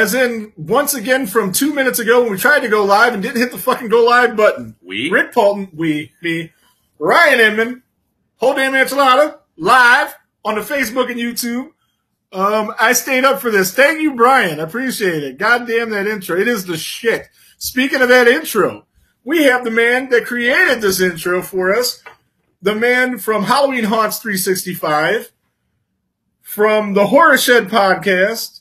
As in, once again, from two minutes ago when we tried to go live and didn't hit the fucking go live button. We? Rick Paulton, we, me, Ryan Inman, Whole Damn Enchilada, live on the Facebook and YouTube. Um, I stayed up for this. Thank you, Brian. I appreciate it. God damn that intro. It is the shit. Speaking of that intro, we have the man that created this intro for us. The man from Halloween Haunts 365, from the Horror Shed podcast,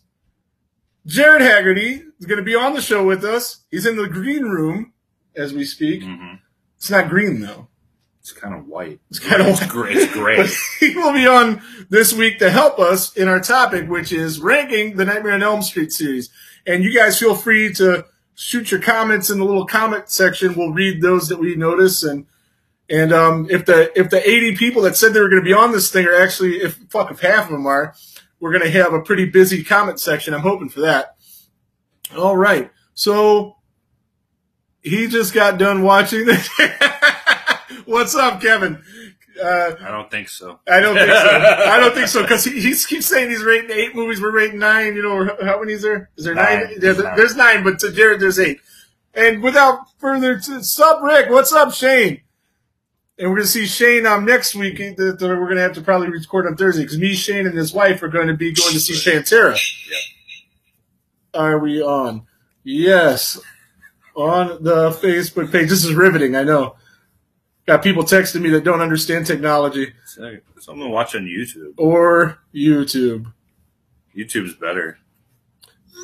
Jared Haggerty is going to be on the show with us. He's in the green room as we speak. hmm It's not green though. It's kind of white. It's kind of It's gray. It's gray. He will be on this week to help us in our topic, which is ranking the Nightmare on Elm Street series. And you guys feel free to shoot your comments in the little comment section. We'll read those that we notice and and um, if the if the 80 people that said they were going to be on this thing are actually if fuck if half of them are, we're going to have a pretty busy comment section. I'm hoping for that. All right. So he just got done watching this. What's up, Kevin? Uh, I don't think so. I don't think so. I don't think so because he, he keeps saying he's rating eight movies. We're rating nine. You know, how many is there? Is there nine? Nine. There's, there's nine, but to Jared, there's eight. And without further ado, sup, Rick? What's up, Shane? And we're gonna see Shane um next week. That that we're gonna have to probably record on Thursday because me, Shane, and his wife are going to be going to see Pantera. Yep. Are we on? Yes, on the Facebook page. This is riveting. I know. Got people texting me that don't understand technology So, so I'm gonna watch on YouTube. or YouTube. YouTube's better.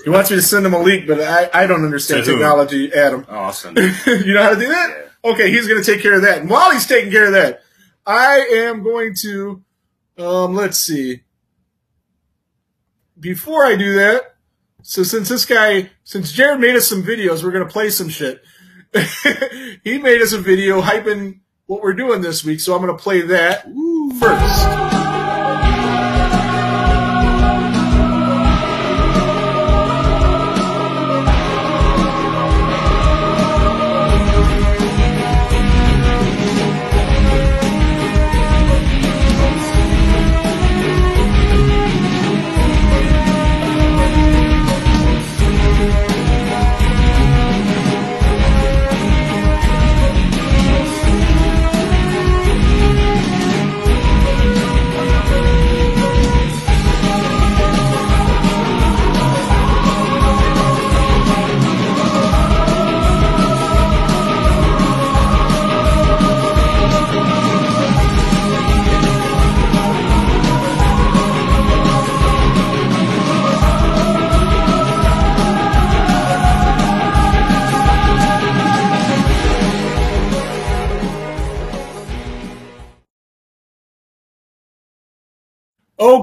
He wants me to send him a link, but I, I don't understand technology, Adam. Awesome. you know how to do that? Okay, he's going to take care of that. And while he's taking care of that, I am going to, um, let's see. Before I do that, so since this guy, since Jared made us some videos, we're going to play some shit. he made us a video hyping what we're doing this week, so I'm going to play that first.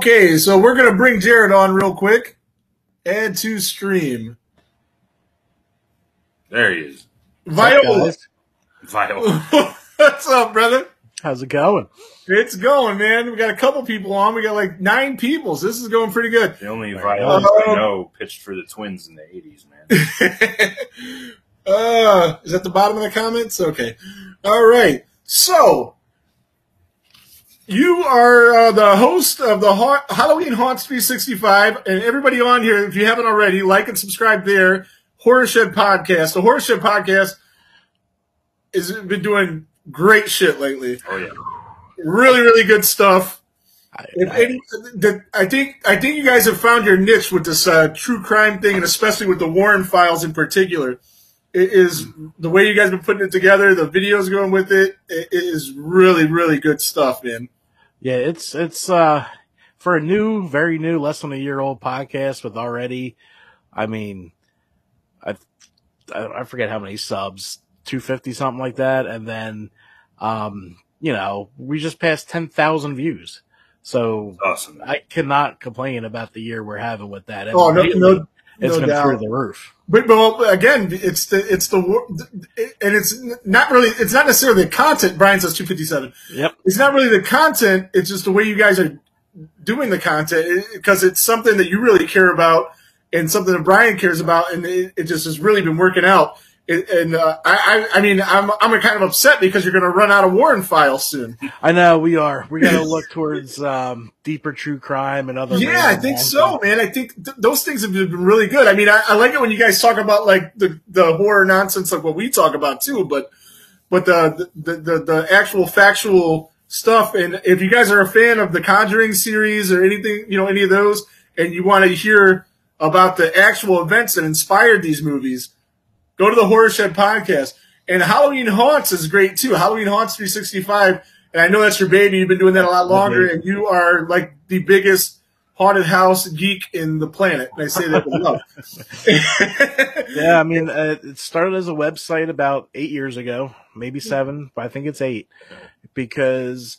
Okay, so we're going to bring Jared on real quick. Add to stream. There he is. Viola. Viola. What's up, brother? How's it going? It's going, man. We got a couple people on. We got like nine people. So this is going pretty good. The only Right. Viola I Um, know pitched for the Twins in the '80s, man. uh, is that the bottom of the comments? Okay. All right. So you are uh, the host of the ha- Halloween Haunts 365, and everybody on here, if you haven't already, like and subscribe there. Horror Shed Podcast. The Horror Shed Podcast has been doing great shit lately. Oh yeah. Really, really good stuff. I, any, the, I think I think you guys have found your niche with this uh, true crime thing, and especially with the Warren files in particular. It is the way you guys have been putting it together. The videos going with it. It is really, really good stuff, man. yeah, it's it's uh for a new, very new, less than a year old podcast with already, I mean, I I forget how many subs, two fifty something like that, and then, um, you know, we just passed ten thousand views, so Awesome. I cannot complain about the year we're having with that. And Oh no, no, it's no been doubt. through the roof. But, but again, it's the it's the and it's not really it's not necessarily the content. Brian says two fifty seven. Yep. It's not really the content. It's just the way you guys are doing the content because it's something that you really care about and something that Brian cares about, and it, it just has really been working out. And, and uh, I, I, mean, I'm, I'm kind of upset because you're going to run out of Warren files soon. I know we are. We got to look towards um, deeper true crime and other. Yeah, I think so, man. I think th- those things have been really good. I mean, I, I like it when you guys talk about like the, the horror nonsense, like what we talk about too. But but the the, the the actual factual stuff, and if you guys are a fan of the Conjuring series or anything, you know, any of those, and you want to hear about the actual events that inspired these movies, go to the Horror Shed podcast. And Halloween Haunts is great too. Halloween Haunts 365. And I know that's your baby. You've been doing that a lot longer, and you are like the biggest haunted house geek in the planet. And I say that with love. yeah, I mean, uh, it started as a website about eight years ago, maybe seven, but I think it's eight because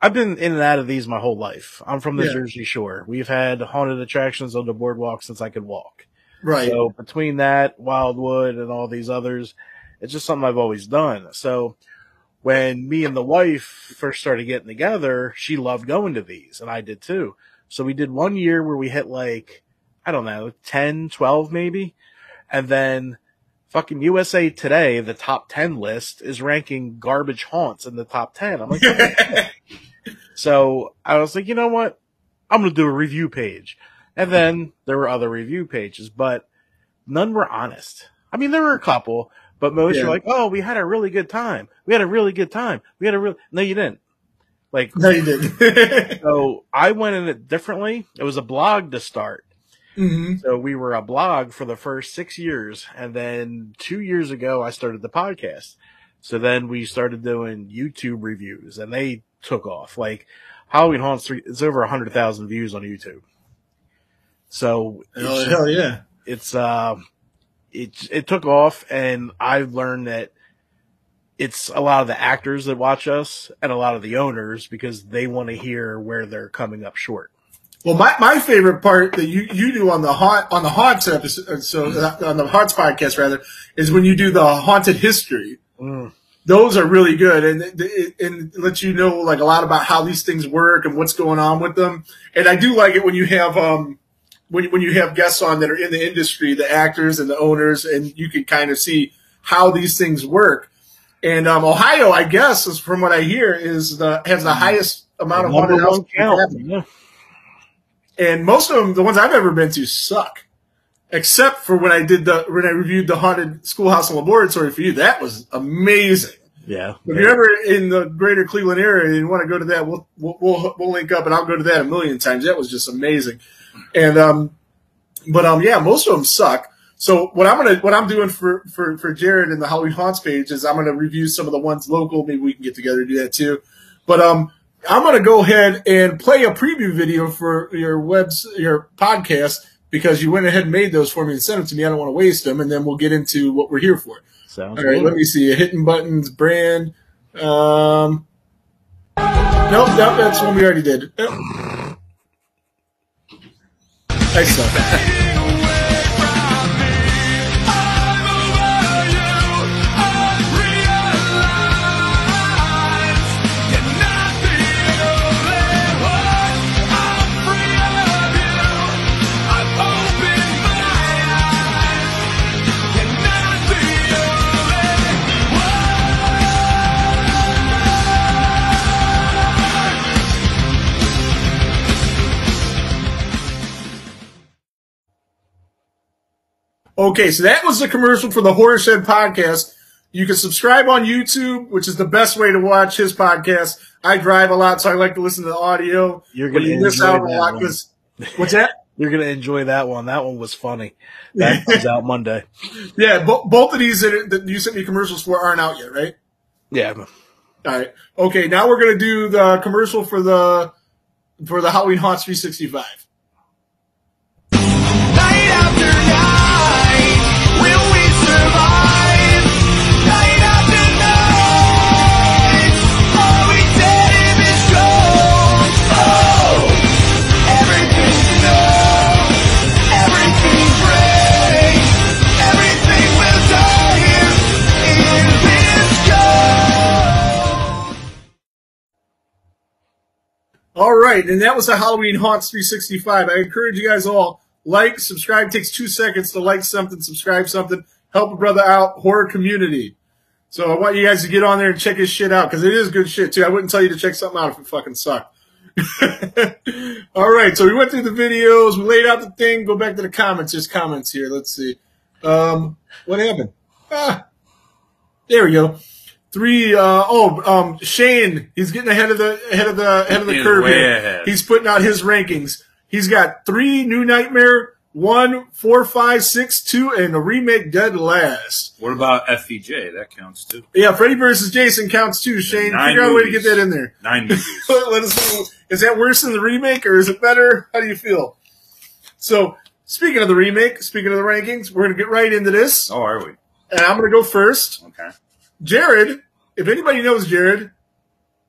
I've been in and out of these my whole life. I'm from the Yeah. Jersey Shore. We've had haunted attractions on the boardwalk since I could walk. Right. So between that, Wildwood, and all these others, it's just something I've always done. So when me and the wife first started getting together, she loved going to these, and I did too. So we did one year where we hit like, I don't know, 10, 12 maybe. And then fucking USA Today, the top 10 list is ranking garbage haunts in the top 10. I'm like, so I was like, you know what? I'm going to do a review page. And then there were other review pages, but none were honest. I mean, there were a couple, but most Yeah. were like, oh, we had a really good time. We had a really good time. We had a real, no, you didn't. Like, no, you didn't. so I went in it differently. It was a blog to start. hmm So we were a blog for the first six years. And then two years ago, I started the podcast. So then we started doing YouTube reviews and they took off. Like Halloween Haunts 3, it's over 100,000 views on YouTube. So Hell, hell yeah. it's uh it it took off and I've learned that it's a lot of the actors that watch us and a lot of the owners because they want to hear where they're coming up short. Well, my, my favorite part that you, you do on the haunt on the haunts episode, so on the haunts podcast rather, is when you do the haunted history. Mm. Those are really good, and it, it, and it lets you know like a lot about how these things work and what's going on with them. And I do like it when you have um when when you have guests on that are in the industry, the actors and the owners, and you can kind of see how these things work. And um, Ohio, I guess, is from what I hear, is the has the highest amount of haunted one houses. count. Yeah. and most of them, the ones I've ever been to, suck. Except for when I did the when I reviewed the haunted schoolhouse and laboratory for you, that was amazing. Yeah. If you're ever in the greater Cleveland area and you want to go to that, we'll we'll we'll link up, and I'll go to that a million times. That was just amazing. And um, but um, yeah, most of them suck. So what I'm gonna what I'm doing for for for Jared and the Halloween haunts page is I'm gonna review some of the ones local. Maybe we can get together and do that too. But um, I'm gonna go ahead and play a preview video for your webs your podcast because you went ahead and made those for me and sent them to me. I don't want to waste them, and then we'll get into what we're here for. Sounds All right, good. let me see. Hitting buttons, brand. Um, nope, nope, that's one we already did. Yep. Nice Okay, so that was the commercial for the Horror Shed podcast. You can subscribe on YouTube, which is the best way to watch his podcast. I drive a lot, so I like to listen to the audio. You're gonna you miss enjoy out a that lot one. 'cause- what's that? You're gonna enjoy that one. That one was funny. That comes out Monday. Yeah, bo- both of these that, are- that you sent me commercials for aren't out yet, right? Yeah. All right. Okay, now we're gonna do the commercial for the for the Halloween Haunts 365. All right, and that was the Halloween Haunts 365. I encourage you guys all like, subscribe. It takes two seconds to like something, subscribe something. help a brother out, horror community. So I want you guys to get on there and check his shit out because it is good shit too. I wouldn't tell you to check something out if it fucking sucked. All right, so we went through the videos, we laid out the thing. Go back to the comments. There's comments here. Let's see. Um, what happened? Ah, there we go. Three. Uh, oh, um, Shane. He's getting ahead of the ahead of the ahead of the He's curve here. ahead. He's putting out his rankings. He's got three New Nightmare, one, four, five, six, two, and a remake Dead Last. What about FEJ? That counts too. Yeah, Freddy versus Jason counts too. Shane, Nine figure out a way to get that in there. Nine movies. Let us know. Is that worse than the remake or is it better? How do you feel? So, speaking of the remake, speaking of the rankings, we're going to get right into this. oh, are we? And I'm going to go first. Okay. Jared, if anybody knows Jared,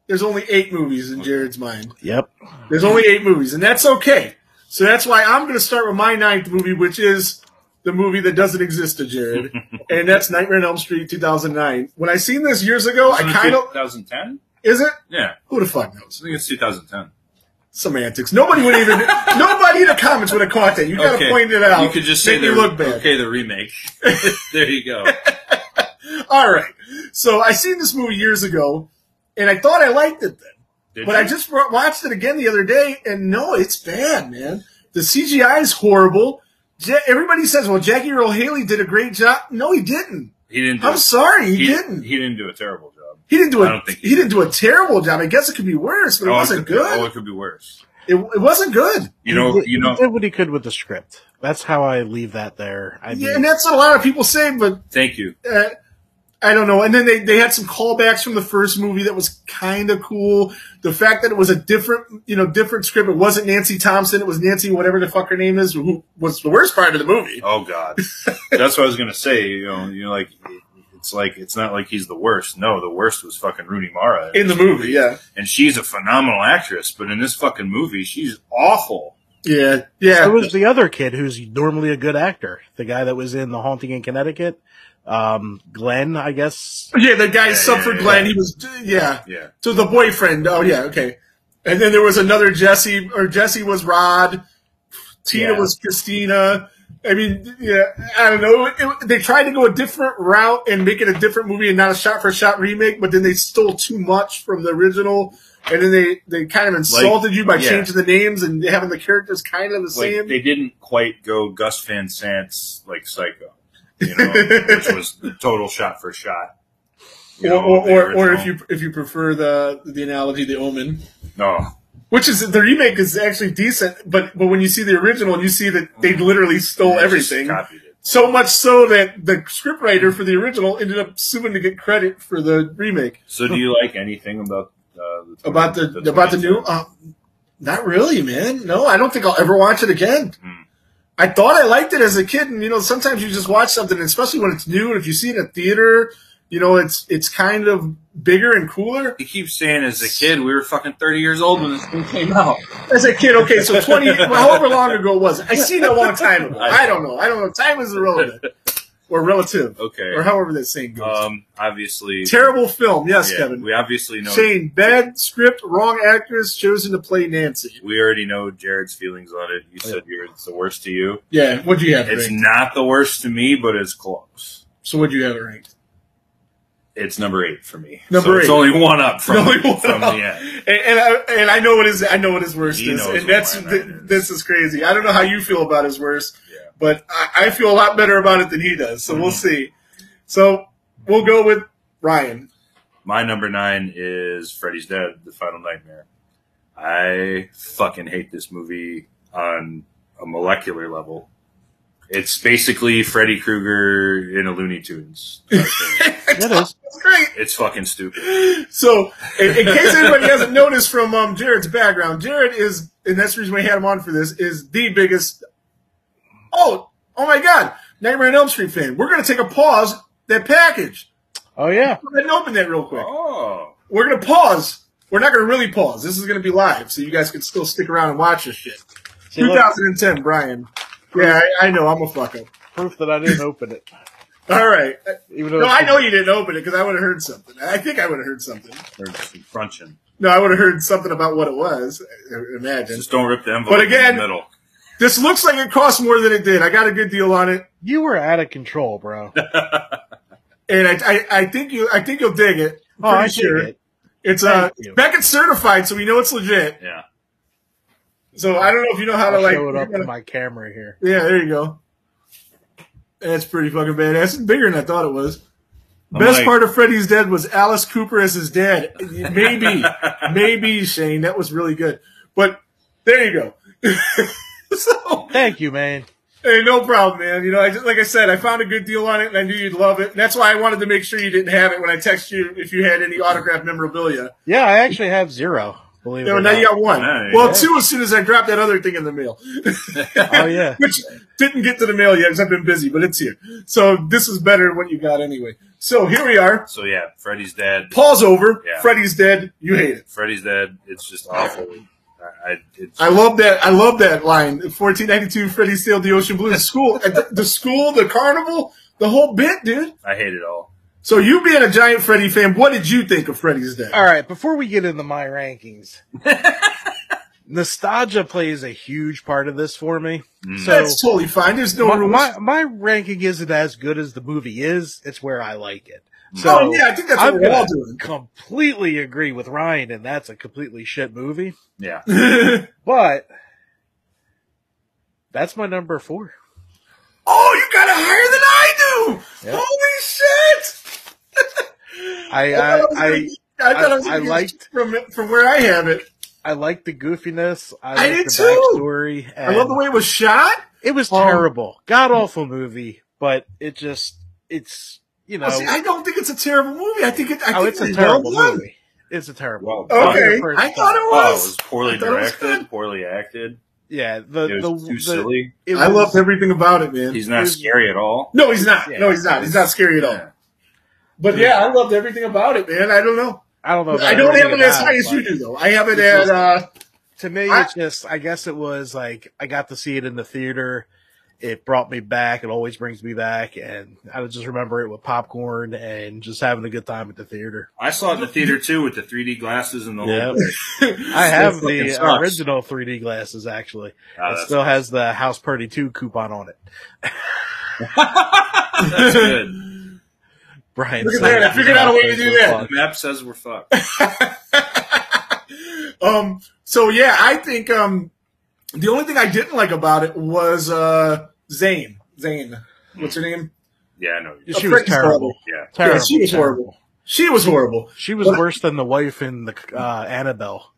there's only eight movies in Jared's mind. Yep. There's only eight movies, and that's okay. So that's why I'm going to start with my ninth movie, which is the movie that doesn't exist to Jared, and that's Nightmare on Elm Street 2009. When I seen this years ago, I kind of 2010. is it? Yeah, Who the fuck knows? I think it's 2010. Semantics. Nobody would even. nobody in the comments would have caught that. You got to Okay. point it out. You could just say me look bad. Okay, the remake. there you go. All right. So I seen this movie years ago, and I thought I liked it then. Did But you? I just watched it again the other day, and no, it's bad, man. The CGI is horrible. Ja- everybody says, "Well, Jackie Earle Haley did a great job." No, he didn't. he didn't. Do I'm a- sorry, he, he didn't. He didn't do a terrible job. He didn't do I a. don't think he he didn't do a terrible job. I guess it could be worse, but it oh, wasn't it could, Oh, it could be worse. It, it wasn't good. You know. he, You know. he did what he could with the script. That's how I leave that there. I Yeah, mean, and that's what a lot of people say, but Thank you. uh, I don't know. And then they, they had some callbacks from the first movie that was kind of cool. The fact that it was a different, you know, different script. It wasn't Nancy Thompson. It was Nancy, whatever the fuck her name is, who was the worst part of the movie. Oh God, that's what I was gonna say. You know, you're like it's like it's not like he's the worst. No, the worst was fucking Rooney Mara, In the movie, yeah. and she's a phenomenal actress. But in this fucking movie, she's awful. Yeah, yeah. so was the other kid who's normally a good actor. The guy that was in The Haunting in Connecticut. Um, Glenn, I guess. yeah, the guy Yeah, suffered yeah, Glenn. yeah. He was, yeah. Yeah, So the boyfriend. Oh, yeah, okay. And then there was another Jesse, or Jesse was Rod. Tina Yeah. was Christina. I mean, yeah, I don't know. It, they tried to go a different route and make it a different movie and not a shot for shot remake, but then they stole too much from the original. And then they, they kind of insulted you by yeah. changing the names and having the characters kind of the like same. they didn't quite go Gus Van Sant's like Psycho, you know, which was the total shot for shot. You or, know, or, or, or if you if you prefer the the analogy, the Omen, no, which is the remake is actually decent, but but when you see the original and you see that they literally stole they everything, copied it. so much so that the scriptwriter for the original ended up suing to get credit for the remake. So, do you like anything about uh, the About the, about the new, uh, not really, man. No, I don't think I'll ever watch it again. Hmm. I thought I liked it as a kid, and you know, sometimes you just watch something, especially when it's new, and if you see it in a theater, you know, it's it's kind of bigger and cooler. You keep saying as a kid we were fucking thirty years old when this thing came out. As a kid, okay, so twenty, however long ago it was, I seen it a long time ago. I don't know, I don't know. Time is irrelevant or relative, Okay. or however that saying goes. Um, obviously, Terrible film, yes, yeah, Kevin. We obviously know. Shane, bad script, wrong actress, chosen to play Nancy. We already know Jared's feelings on it. You said you're, it's the worst to you. Yeah, what'd you have it It's ranked? not the worst to me, but it's close. So what'd you have it ranked? It's number eight for me. Number so It's only one up from, Only one from up. the end. And, and I and I know what his I know what his worst He is, and that's th- is. this is crazy. I don't know how you feel about his worst, Yeah. But I, I feel a lot better about it than he does. So Mm-hmm. we'll see. So we'll go with Ryan. My number nine is Freddy's Dead, The Final Nightmare. I fucking hate this movie on a molecular level. It's basically Freddy Krueger in a Looney Tunes. It is. That's great. it's fucking stupid. So, in, in case anybody hasn't noticed from um, Jared's background, Jared is, and that's the reason we had him on for this, is the biggest. Oh, oh my God, Nightmare on Elm Street fan. We're going to take a pause. That package. Oh yeah. Go ahead and open that real quick. Oh. We're going to pause. We're not going to really pause. This is going to be live, so you guys can still stick around and watch this shit. See, look, 2010, Brian. Yeah, I, I know. I'm a fuck up. proof that I didn't open it. All right. Even though No, I know you didn't open it because I would have heard something. I think I would have heard something. There's some crunching. No, I would have heard something about what it was. I- Imagine. Just don't rip the envelope But again- in the middle. This looks like it cost more than it did. I got a good deal on it. You were out of control, bro. and I, I, I think you, I think you'll dig it. I'm Oh, I sure. dig it. It's uh, Thank you. Beckett's certified, so we know it's legit. yeah. So I don't know if you know how to I'll like. show it up to my camera here. Yeah, there you go. That's pretty fucking badass. It's bigger than I thought it was. I'm Best like- part of Freddy's Dead was Alice Cooper as his dad. Maybe, maybe Shane, that was really good. But there you go. so, Thank you, man. hey, no problem, man. You know, I just, like I said, I found a good deal on it, and I knew you'd love it. And that's why I wanted to make sure you didn't have it when I texted you if you had any autographed memorabilia. Yeah, I actually have zero. Believe You it know, or now not. you got one. Nice. Well, Yeah. two as soon as I dropped that other thing in the mail. Oh yeah. which didn't get to the mail yet because I've been busy, but it's here. So this is better than what you got anyway. So here we are. So yeah, Freddy's dead. Paul's over. Yeah. Freddy's dead. You hate it. Freddy's dead. It's just awful. I, I, it's, I love that. I love that line. 1492, Freddy sailed the ocean blue. The school, the, the school, the carnival, the whole bit, dude. I hate it all. So you being a giant Freddy fan, what did you think of Freddy's Dead? All right, before we get into my rankings, nostalgia plays a huge part of this for me. Mm. So That's totally fine. There's no my, rules. my my ranking isn't as good as the movie is. It's where I like it. So oh yeah, I think that's I'm we're all doing. completely agree with Ryan, and that's a completely shit movie. Yeah. But that's my number four. oh, you got it higher than I do. Yeah. Holy shit! I thought I was I, I thought I, was I gonna get liked- from it- from where I have it. I like the goofiness. I, I like did the too. backstory. I love the way it was shot. it was Um, terrible, god awful movie. But it just it's you know Oh, see, I don't think it's a terrible movie. I think it. I oh think it's a terrible done. movie. It's a terrible. Well, movie. Okay, I thought time. it Oh, it was. was poorly I thought it was directed, poorly acted. Yeah, the It the, was too the silly. it I was- loved everything about it, man. He's not was- scary at all. no, he's not. Yeah. No, he's not. He's not scary at all. Yeah. But yeah, I loved everything about it, man. I don't know. I don't know. About I don't have it as high as you do, though. I have it It's at. uh To me, I- it's just I guess it was like I got to see it in the theater. It brought me back. It always brings me back, and I just remember it with popcorn and just having a good time at the theater. I saw it in the theater too with the 3D glasses and the whole. I have the sucks. original 3D glasses actually. Ah, it still has the House Party 2 coupon on it. that's good. Brian, Look at that. I figured out a way to do that. The map says we're fucked. um. So yeah, I think um, the only thing I didn't like about it was uh Zane. Zane. What's her name? Yeah, I know. She Uh, was Freddy's terrible. horrible. Yeah. Terrible. Yeah, she was terrible. horrible. She was horrible. She was worse than the wife in the uh, Annabelle.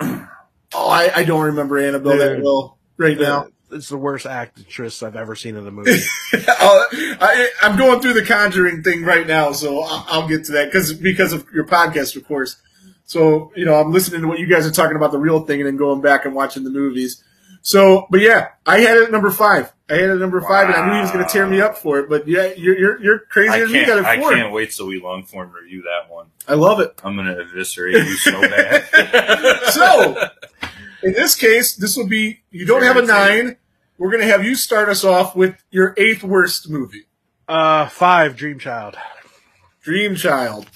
Oh, I, I don't remember Annabelle that Dude. well right now. It's the worst actress I've ever seen in a movie. Uh, I, I'm going through the Conjuring thing right now, so I'll, I'll get to that because because of your podcast, of course. So you know, I'm listening to what you guys are talking about the real thing, and then going back and watching the movies. So, but yeah, I had it at number five. I had it at number five, and I knew he was going to tear me up for it. But yeah, you're you're, you're crazier I me. Got can't, it I four. can't wait till we long form review that one. I love it. I'm gonna eviscerate you so bad. So, in this case, this will be you don't have a nine. We're going to have you start us off with your eighth worst movie, uh, five, Dream Child. Dream Child.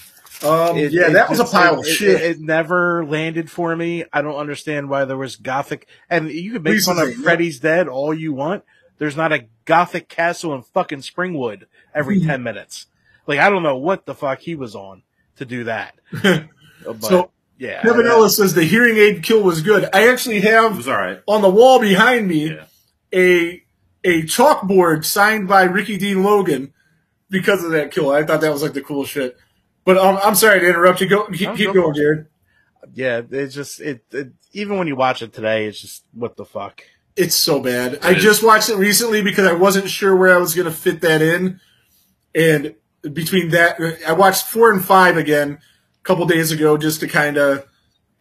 Um, It- yeah, it that was a pile it- of shit. It, never landed for me. I don't understand why there was gothic. And you can make Please fun of say, yeah. Freddy's Dead all you want. There's not a gothic castle in fucking Springwood every Mhm. ten minutes. Like I don't know what the fuck he was on to do that. But So, yeah, Kevin I- Ellis says the hearing aid kill was good. I actually It have was all right. on the wall behind me Yeah. a a chalkboard signed by Ricky Dean Logan because of that kill. I thought that was like the coolest shit. But um, I'm sorry to interrupt you. Go keep, No, keep go going, for it. Jared. yeah, it's just it, it. Even when you watch it today, it's just what the fuck. It's so bad. I is. just watched it recently because I wasn't sure where I was going to fit that in. And between that, I watched four and five again a couple days ago just to kind of.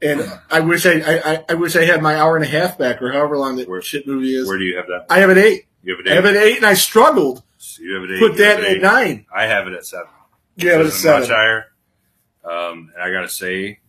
And I wish I, I, I- I wish I had my hour and a half back or however long that Where- shit movie is. Where do you have that? I have an eight. You have it I have eight. an eight, and I struggled. So you have it eight. Put you have that at eight. nine. I have it at seven. Yeah, but It's it's much higher. Um, and I gotta say,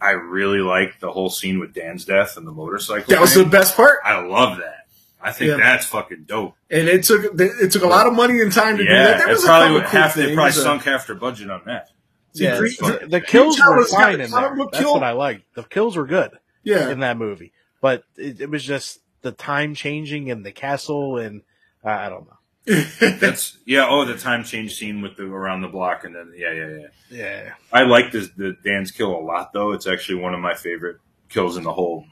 I really like the whole scene with Dan's death and the motorcycle. That was the best part, I love that. I think Yeah. that's fucking dope. and it took it took a lot of money and time to do that. Yeah, There was probably couple would cool half. They probably Uh, sunk half their budget on that. See, Yeah, Dream- the, the kills Child were was fine in there. of That's killed. what I liked. The kills were good Yeah, in that movie, but it, it was just the time changing and the castle, and uh, I don't know. That's yeah. Oh, the time change scene with the around the block, and then yeah, yeah, yeah. Yeah. I like this the Dan's kill a lot, though. It's actually one of my favorite kills in the whole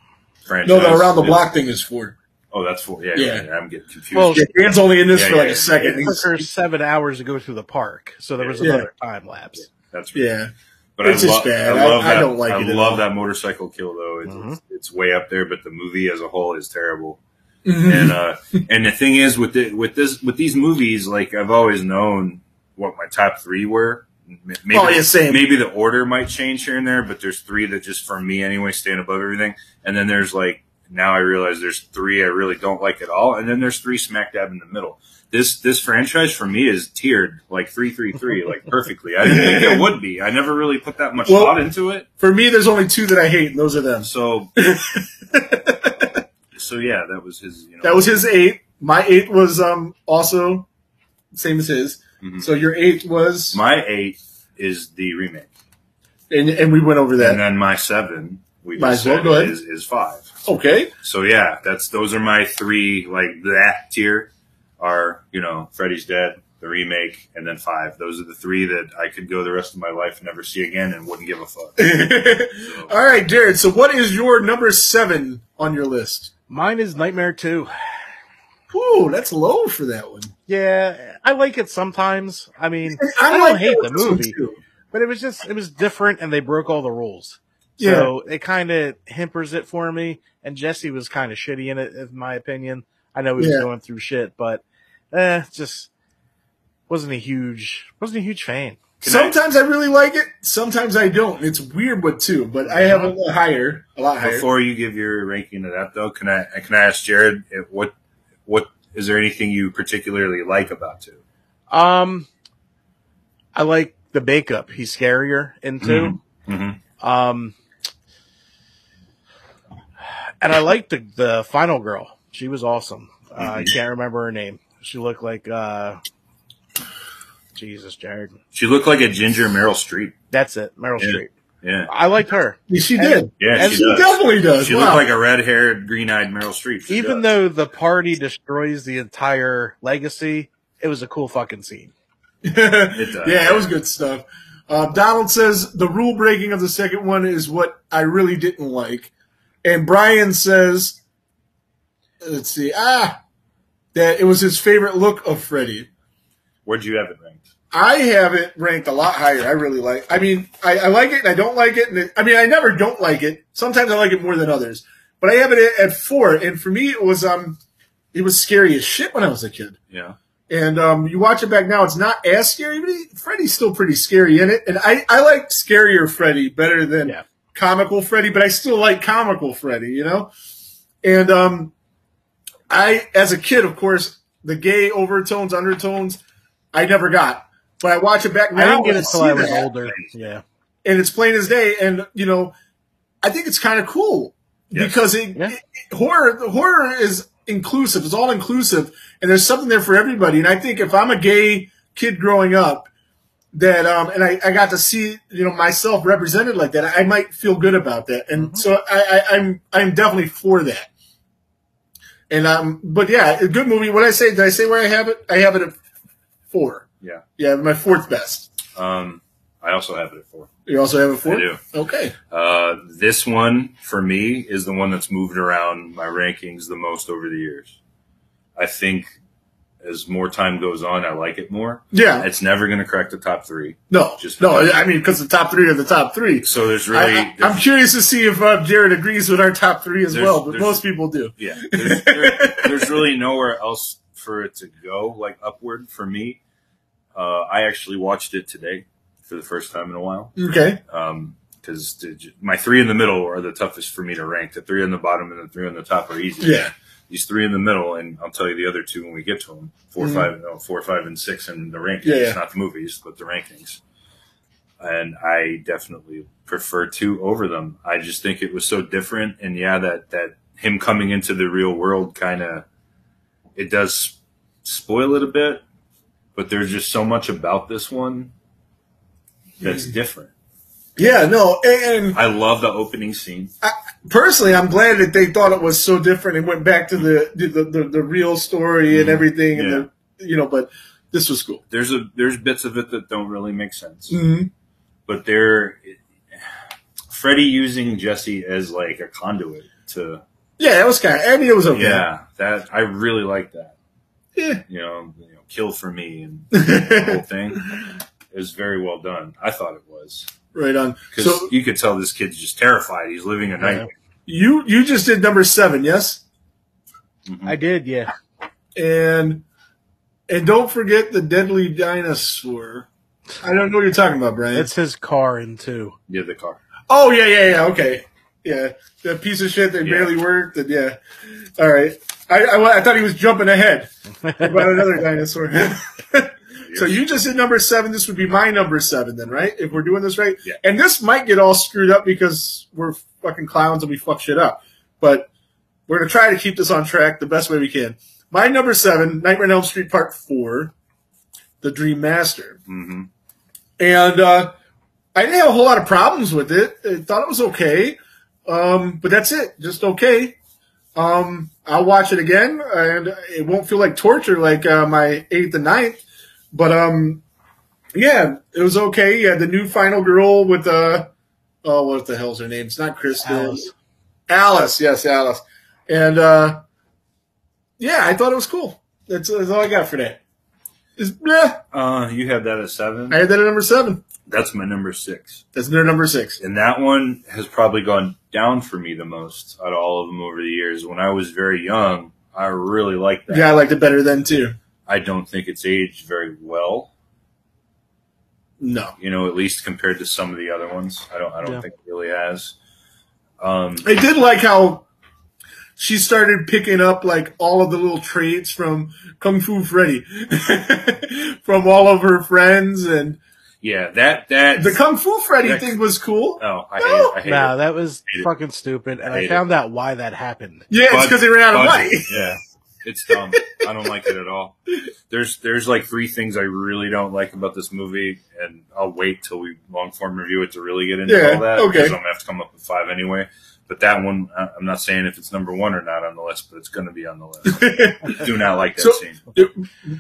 franchise. no, the around the It's- block thing is for. Oh, that's for yeah. Yeah. yeah. I'm getting confused. Well, Yeah, Dan's only in this Yeah, for like yeah, a second. It took her seven hours to go through the park, so there was Yeah. another time lapse. that's yeah. But It's I, just lo- bad. I love I- I don't like I it at love all. that motorcycle kill though. It's, Mhm. it's, it's way up there, but the movie as a whole is terrible. Mhm. and uh, and the thing is with the, with this with these movies, like I've always known what my top three were. Maybe, Oh, yeah, same. maybe the order might change here and there, but there's three that just for me anyway stand above everything. And then there's like now I realize there's three I really don't like at all, and then there's three smack dab in the middle. This this franchise for me is tiered like three three three like perfectly. I didn't think it would be. I never really put that much Well- thought into it. For me, there's only two that I hate, and those are them. So so yeah, that was his. You know, That was his eight. My eight was um also same as his. Mhm. So your eight was, My eight is the remake. and, and we went over that. And then my seven, we Might just well, go ahead. is, is five. Okay, So yeah, that's those are my three like that tier are you know Freddy's Dead, the remake, and then five. Those are the three that I could go the rest of my life and never see again and wouldn't give a fuck. all right, Jared. So what is your number seven on your list? Mine is Nightmare 2. Ooh, that's low for that one. Yeah, I like it sometimes. I mean, I, I don't like hate the movie, but it was just, it was different and they broke all the rules. Yeah. So it kind of hampers it for me. And Jesse was kind of shitty in it, in my opinion. I know he was Yeah. going through shit, but eh, just wasn't a huge, wasn't a huge fan. Can Sometimes I, really like it. Sometimes I don't. It's weird but two, but I have a little higher, a lot higher. Before you give your ranking of that though, can I can I ask Jared if- what what is there anything you particularly like about two? Um, I like the makeup. He's scarier in 2 Mm-hmm. Um, and I liked the the final girl. She was awesome. Uh, I can't remember her name. She looked like uh, Jesus, Jared. She looked like a ginger Meryl Streep. That's it, Meryl Yeah. Streep. Yeah, I liked her, Yeah, she And- did. yeah, And she, She does. definitely does. She wow. looked like a red-haired, green-eyed Meryl Streep. She even does. though the party destroys the entire legacy. It was a cool fucking scene. it does. yeah, it was good stuff. Uh, Donald says the rule breaking of the second one is what I really didn't like, and Brian says, let's see, ah, that it was his favorite look of Freddy. where'd you have it ranked? I have it ranked a lot higher. I really like. I mean, I, I like it and I don't like it. And it, I mean, I never don't like it. Sometimes I like it more than others. But I have it at, at four. And for me, it was um, it was scary as shit when I was a kid. Yeah, And um, you watch it back now, it's not as scary, but he, Freddy's still pretty scary in it. And I, I like scarier Freddy better than Yeah. comical Freddy, but I still like comical Freddy, you know? And um, I, as a kid, of course, the gay overtones, undertones, I never got. But I watch it back now. I didn't get it see I was that, older. Yeah. And it's plain as day. And, you know, I think it's kind of cool because it, Yeah. it- horror, the horror is inclusive. It's all inclusive. And there's something there for everybody. And I think if I'm a gay kid growing up, that um and I, I got to see you know myself represented like that I might feel good about that and so I, I I'm I'm definitely for that and um but yeah a good movie what I say did I say where I have it I have it at four yeah. yeah my fourth best Um, I also have it at four. you also have a four I do. okay Uh, this one for me is the one that's moved around my rankings the most over the years. I think as more time goes on, I like it more. yeah It's never going to crack the top three. no Just no I mean because the top three are the top three So there's really, I, am curious to see if uh, Jared agrees with our top three as well but most people do yeah, there's, there- there's really nowhere else for it to go, like upward for me. Uh, I actually watched it today for the first time in a while. okay Um, because my three in the middle are the toughest for me to rank. The three on the bottom and the three on the top are easy. yeah These three in the middle, and I'll tell you the other two when we get to them. 4 Mhm. five, no, four, five, and six in the rankings. Yeah, yeah. Not the movies, but the rankings. And I definitely prefer two over them. I just think it was so different, and yeah, that that him coming into the real world kind of it does spoil it a bit, but there's just so much about this one that's Mm. different. yeah no and, and I love the opening scene. personally, I'm glad that they thought it was so different and went back to the the, the, the real story and Mhm. everything. And Yeah. the, you know, but this was cool. There's a there's bits of it that don't really make sense, Mm-hmm. but they're Freddy using Jesse as like a conduit to Yeah, that was kind of. I mean, it was okay. yeah that I really like that Yeah. you know, you know kill for me and the whole thing. It was very well done. I thought it was right on. because So you could tell this kid's just terrified. He's living a nightmare. you you just did number seven, yes, Mhm. I did, yeah. and and don't forget the deadly dinosaur. I don't know what you're talking about, Brian. It's his car in two. yeah, the car. oh yeah, yeah, yeah. Okay, yeah, that piece of shit that Yeah. barely worked. And yeah, all right. I, I I thought he was jumping ahead about another dinosaur. So you just did number seven. This would be my number seven, then, right? If we're doing this right. Yeah. And this might get all screwed up because we're fucking clowns and we fuck shit up. But we're gonna try to keep this on track the best way we can. My number seven, Nightmare on Elm Street Part Four, The Dream Master, mm-hmm. and uh, I didn't have a whole lot of problems with it. I thought it was okay, um, but that's it, just okay. Um, I'll watch it again, and it won't feel like torture like uh, my eighth and ninth. But um, yeah, it was okay. Yeah, the new final girl with uh, oh, what the hell's her name? It's not Kristen. Alice. Alice, yes, Alice. And uh, yeah, I thought it was cool. That's, that's all I got for that. Is yeah, Uh, you have that at seven. I had that at number seven. That's my number six. That's their number six. And that one has probably gone down for me the most out of all of them over the years. When I was very young, I really liked that. Yeah, I liked it better then too. I don't think it's aged very well. No, You know, at least compared to some of the other ones. I don't. I don't Yeah. think it really has. Um, I did like how she started picking up like all of the little traits from Kung Fu Freddy, from all of her friends, and yeah, that that. the Kung Fu Freddy That- thing was cool. oh, I No. hate it. I hate Nah, it. that was Hate it. fucking stupid, and Hate I it. found out why that happened. Yeah, it's because they ran out of money. Yeah, it's dumb. I don't like it at all. There's there's like three things I really don't like about this movie, and I'll wait till we long form review it to really get into Yeah, all that. okay. Because I'm gonna have to come up with five anyway. But that one, I- I'm not saying if it's number one or not on the list, but it's going to be on the list. Do not like that So- scene.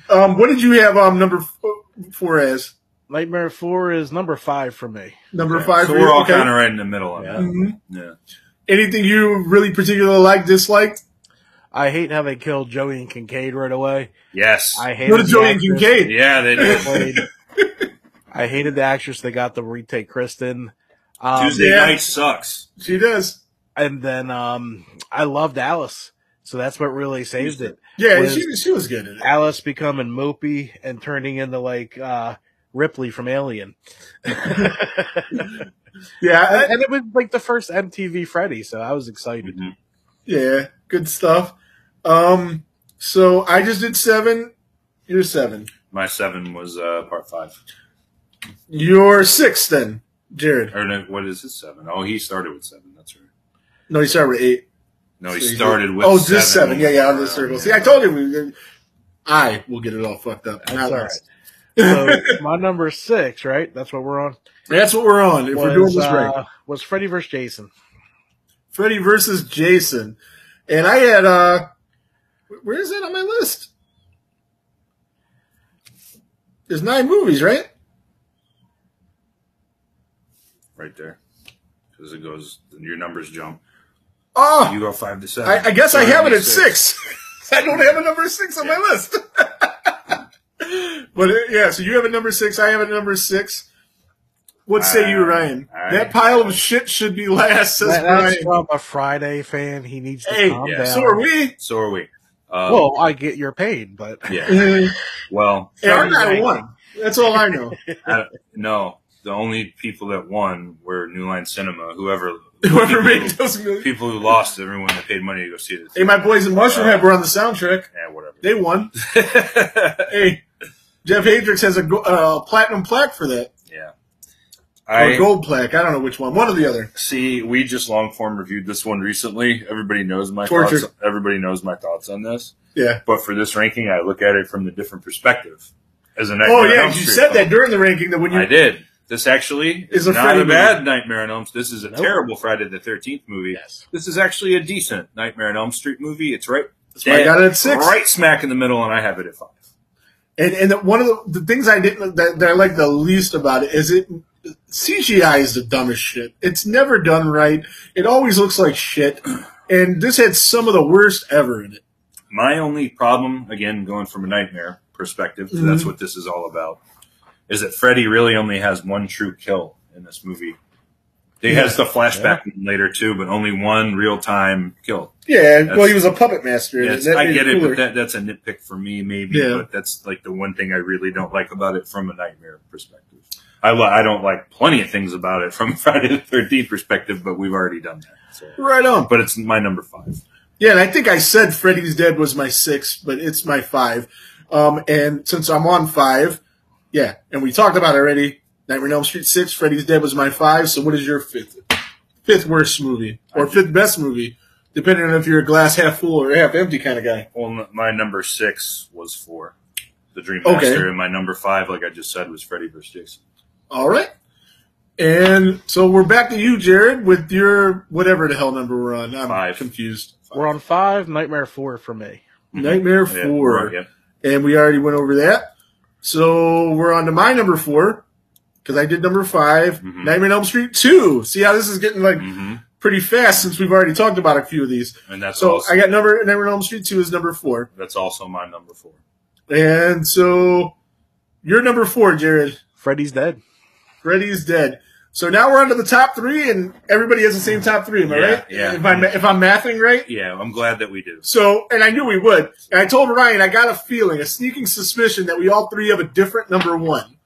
um, what did you have um number f- four as Nightmare Four is number five for me. number Yeah. five? So for we're you? all Okay. kind of right in the middle of Yeah. that. Mhm. Yeah. Anything you really particularly like, disliked? I hate how they killed Joey and Kincaid right away. Yes. I hated What did Joey and Kincaid? yeah, they did. I hated the actress they got to retake Kristen. Um, Tuesday Yeah. Knight sucks. She does. and then um, I loved Alice, so that's what really saved it. Yeah, she she was good at it. Alice becoming mopey and turning into like uh, Ripley from Alien. Yeah, I- and it was like the first MTV Freddy, so I was excited. Mhm. yeah, good stuff. Um, so I just did seven. You're seven. My seven was uh, part five. You're six then, Jared. Or no, what is it? Seven. Oh, he started with seven. That's right. No, he started with eight. No, he So started did- with oh, seven. just seven. Yeah, yeah, on the circle. See, I told you. We, I will get it all fucked up. That's Not all us. So my number six, right? That's what we're on. That's what we're on. If we're doing was, this right, uh, was Freddy versus Jason. Freddy versus Jason, and I had uh, where is that on my list? There's nine movies, right? right there. Because it goes, your numbers jump. Oh, You go five to seven. I, I guess I have it at be six. I don't have a number six on my list. but uh, yeah, so you have a number six. I have a number six. What say you, Uh, Ryan? I- that pile of shit should be last, says That- that's Ryan. from a Friday fan. He needs to Hey, calm yeah, down. so are we. So are we. Um, Well, I get your pain, but yeah. Yeah, Well, I'm not one. That's all I know. I, no. The only people that won were New Line Cinema. Whoever, Whoever made those million. people who lost, everyone that paid money to go see this. Hey, my boys in Mushroomhead were on the soundtrack. Yeah, whatever. They won. Hey, Jeff Hadrix has a uh, platinum plaque for that. yeah. Or I gold plaque. I don't know which one. One or the other. see. We just long form reviewed this one recently. Everybody knows my Torture. thoughts. Everybody knows my thoughts on this. Yeah. But for this ranking, I look at it from the different perspective. As a Oh, Nightmare yeah. You said film. that during the ranking that when you. I did. This actually Is is a not a bad movie. Nightmare on Elm. Street. This is a Nope. terrible Friday the Thirteenth movie. yes. This is actually a decent Nightmare on Elm Street movie. It's right. That's why I got it at six. Right smack in the middle, and I have it at five. And and one of the, the things I didn't that, that I like the least about it is it CGI is the dumbest shit. It's never done right. It always looks like shit. And this had some of the worst ever in it. My only problem, again, going from a nightmare perspective, 'cause that's mm-hmm. what this is all about, is that Freddy really only has one true kill in this movie. He has the flashback later too, but only one real time kill. Yeah, well, he was a puppet master. and Yes, that I get it, cooler. but that, that's a nitpick for me, maybe. Yeah. But that's like the one thing I really don't like about it from a nightmare perspective. I li- I don't like plenty of things about it from a Friday the Thirteenth perspective, but we've already done that. So. right on. But it's my number five. Yeah, and I think I said Freddy's Dead was my six, but it's my five. Um, and since I'm on five, yeah, and we talked about it already. Nightmare on Elm Street six, Freddy's Dead was my five. So what is your fifth? Fifth worst movie or fifth best movie, depending on if you're a glass half full or half empty kind of guy. Well, my number six was four, The Dream Okay. Master, and my number five, like I just said, was Freddy vs. Jason. All right. And so we're back to you, Jared, with your whatever the hell number we're on. I'm Five. confused. We're on five. Nightmare four for me. Mm-hmm. Nightmare Yeah, four. yeah. and we already went over that. So we're on to my number four because I did number 5 Mhm. Nightmare on Elm Street two. See how this is getting like hmm pretty fast since we've already talked about a few of these. And that's So also, I got number Nightmare on Elm Street two is number four, that's also my number four. and so you're number four, Jared. Freddy's dead. Freddy's dead. So now we're on to the top three, and everybody has the same top three. Am I Yeah, right? yeah. If I'm if I'm mathing right. Yeah, I'm glad that we do. So, and I knew we would. And I told Ryan, I got a feeling, a sneaking suspicion that we all three have a different number one,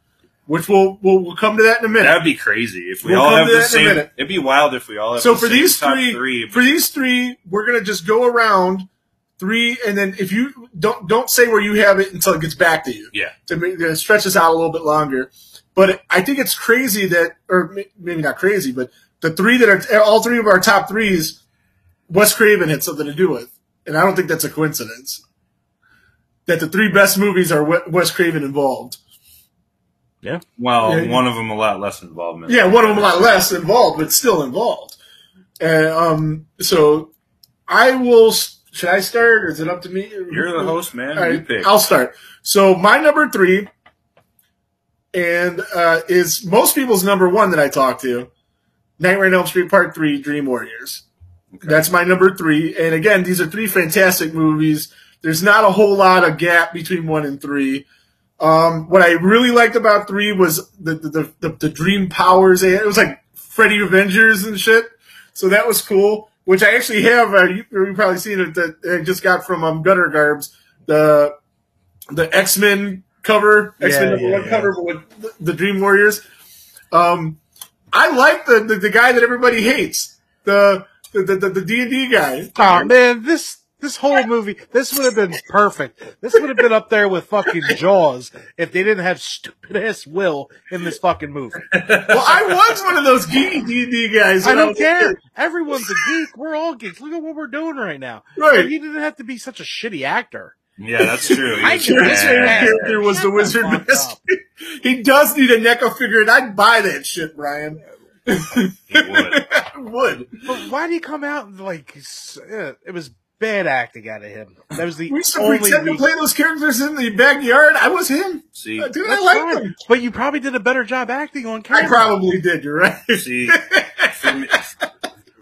which we'll we'll, we'll come to that in a minute. That'd be crazy if we We'll all have the that in a same. It'd be wild if we all have so the for same these top three, three. for these three, we're gonna just go around three, and then if you don't don't say where you have it until it gets back to you yeah, to, make, to stretch this out a little bit longer. But I think it's crazy that, or maybe not crazy, but the three that are all three of our top threes, Wes Craven had something to do with, and I don't think that's a coincidence. That the three best movies are Wes Craven involved. Well, Yeah. one of them a lot less involvement. Yeah, one of them a lot less involved, but still involved. And um, so I will. Should I start, or is it up to me? You're the host, man. All you right, pick. I'll start. So my number three, and uh, is most people's number one that I talk to, Nightmare on Elm Street Part Three: Dream Warriors. Okay. That's my number three. And again, these are three fantastic movies. There's not a whole lot of gap between one and three. Um, what I really liked about three was the the, the, the, the dream powers. It was like Freddy Avengers and shit. So that was cool. Which I actually have. Uh, you, you've probably seen it. That I just got from um, Gutter Garbs. The the X Men cover, X Men Yeah, number yeah, one yeah. cover, with the, the Dream Warriors. Um, I like the, the the guy that everybody hates. The the the the D and D guy. Oh man, this this whole movie, this would have been perfect. This would have been up there with fucking Jaws if they didn't have stupid ass Will in this fucking movie. Well, I was one of those geeky D and D guys. I don't was a care. kid. Everyone's a geek. We're all geeks. Look at what we're doing right now. Right. He didn't have to be such a shitty actor. yeah, that's true. I His favorite bad. character was the Shut the Wizard fuck Master. he does need a NECA figure, and I'd buy that shit, Brian. He would. I would. But why do you come out and like uh, it was bad acting out of him? That was the We used to only pretend to play those characters in the backyard. I was him. See, Uh, Dude, I That's liked fine. him. But you probably did a better job acting on camera. I probably did. You're right. see, for me,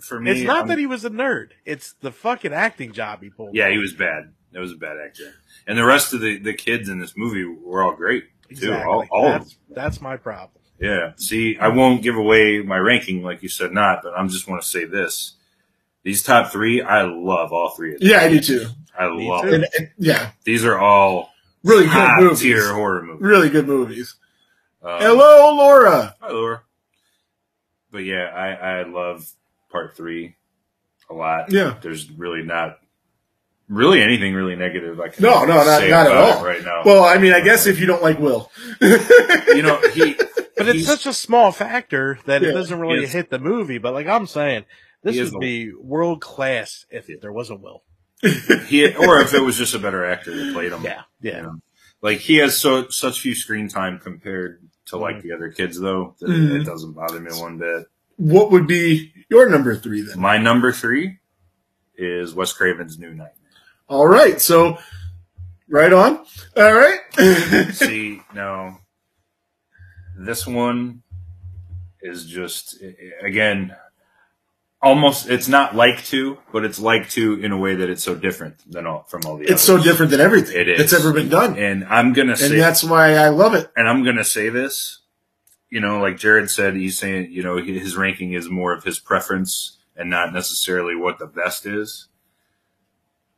for me It's not I'm- that he was a nerd. It's the fucking acting job he pulled. Yeah, he was bad. That was a bad actor. And the rest of the, the kids in this movie were all great too. exactly. All, all of them. that's, that's my problem. Yeah. See, I won't give away my ranking like you said not, but I'm just want to say this: these top three, I love all three of them. Yeah, I do too. I Me love too. them. And, and- yeah, These are all really good movies. tier horror movies. Really good movies. Um, Hello, Laura. Hi, Laura. But yeah, I, I love part three a lot. Yeah. There's really not really anything really negative I can No, no, not, say not at about all. it right now. Well, I mean, I guess if you don't like Will, you know, he But it's such a small factor that Yeah, it doesn't really he hit the movie. But like I'm saying, this He is would be world class if there was a Will. he or if it was just a better actor that played him. Yeah, yeah. You know? Like he has so such few screen time compared to like Mm. the other kids though that Mhm. it doesn't bother me one bit. what would be your number three then? My number three is Wes Craven's New Nightmare. All right, so Right on. All right. See, no. This one is just again almost it's not like two, but it's like two in a way that it's so different than all from all the it's others. so different than everything It is. that's ever been done. And I'm gonna And say that's why I love it. and I'm gonna say this, you know, like Jared said, he's saying, you know, his ranking is more of his preference and not necessarily what the best is.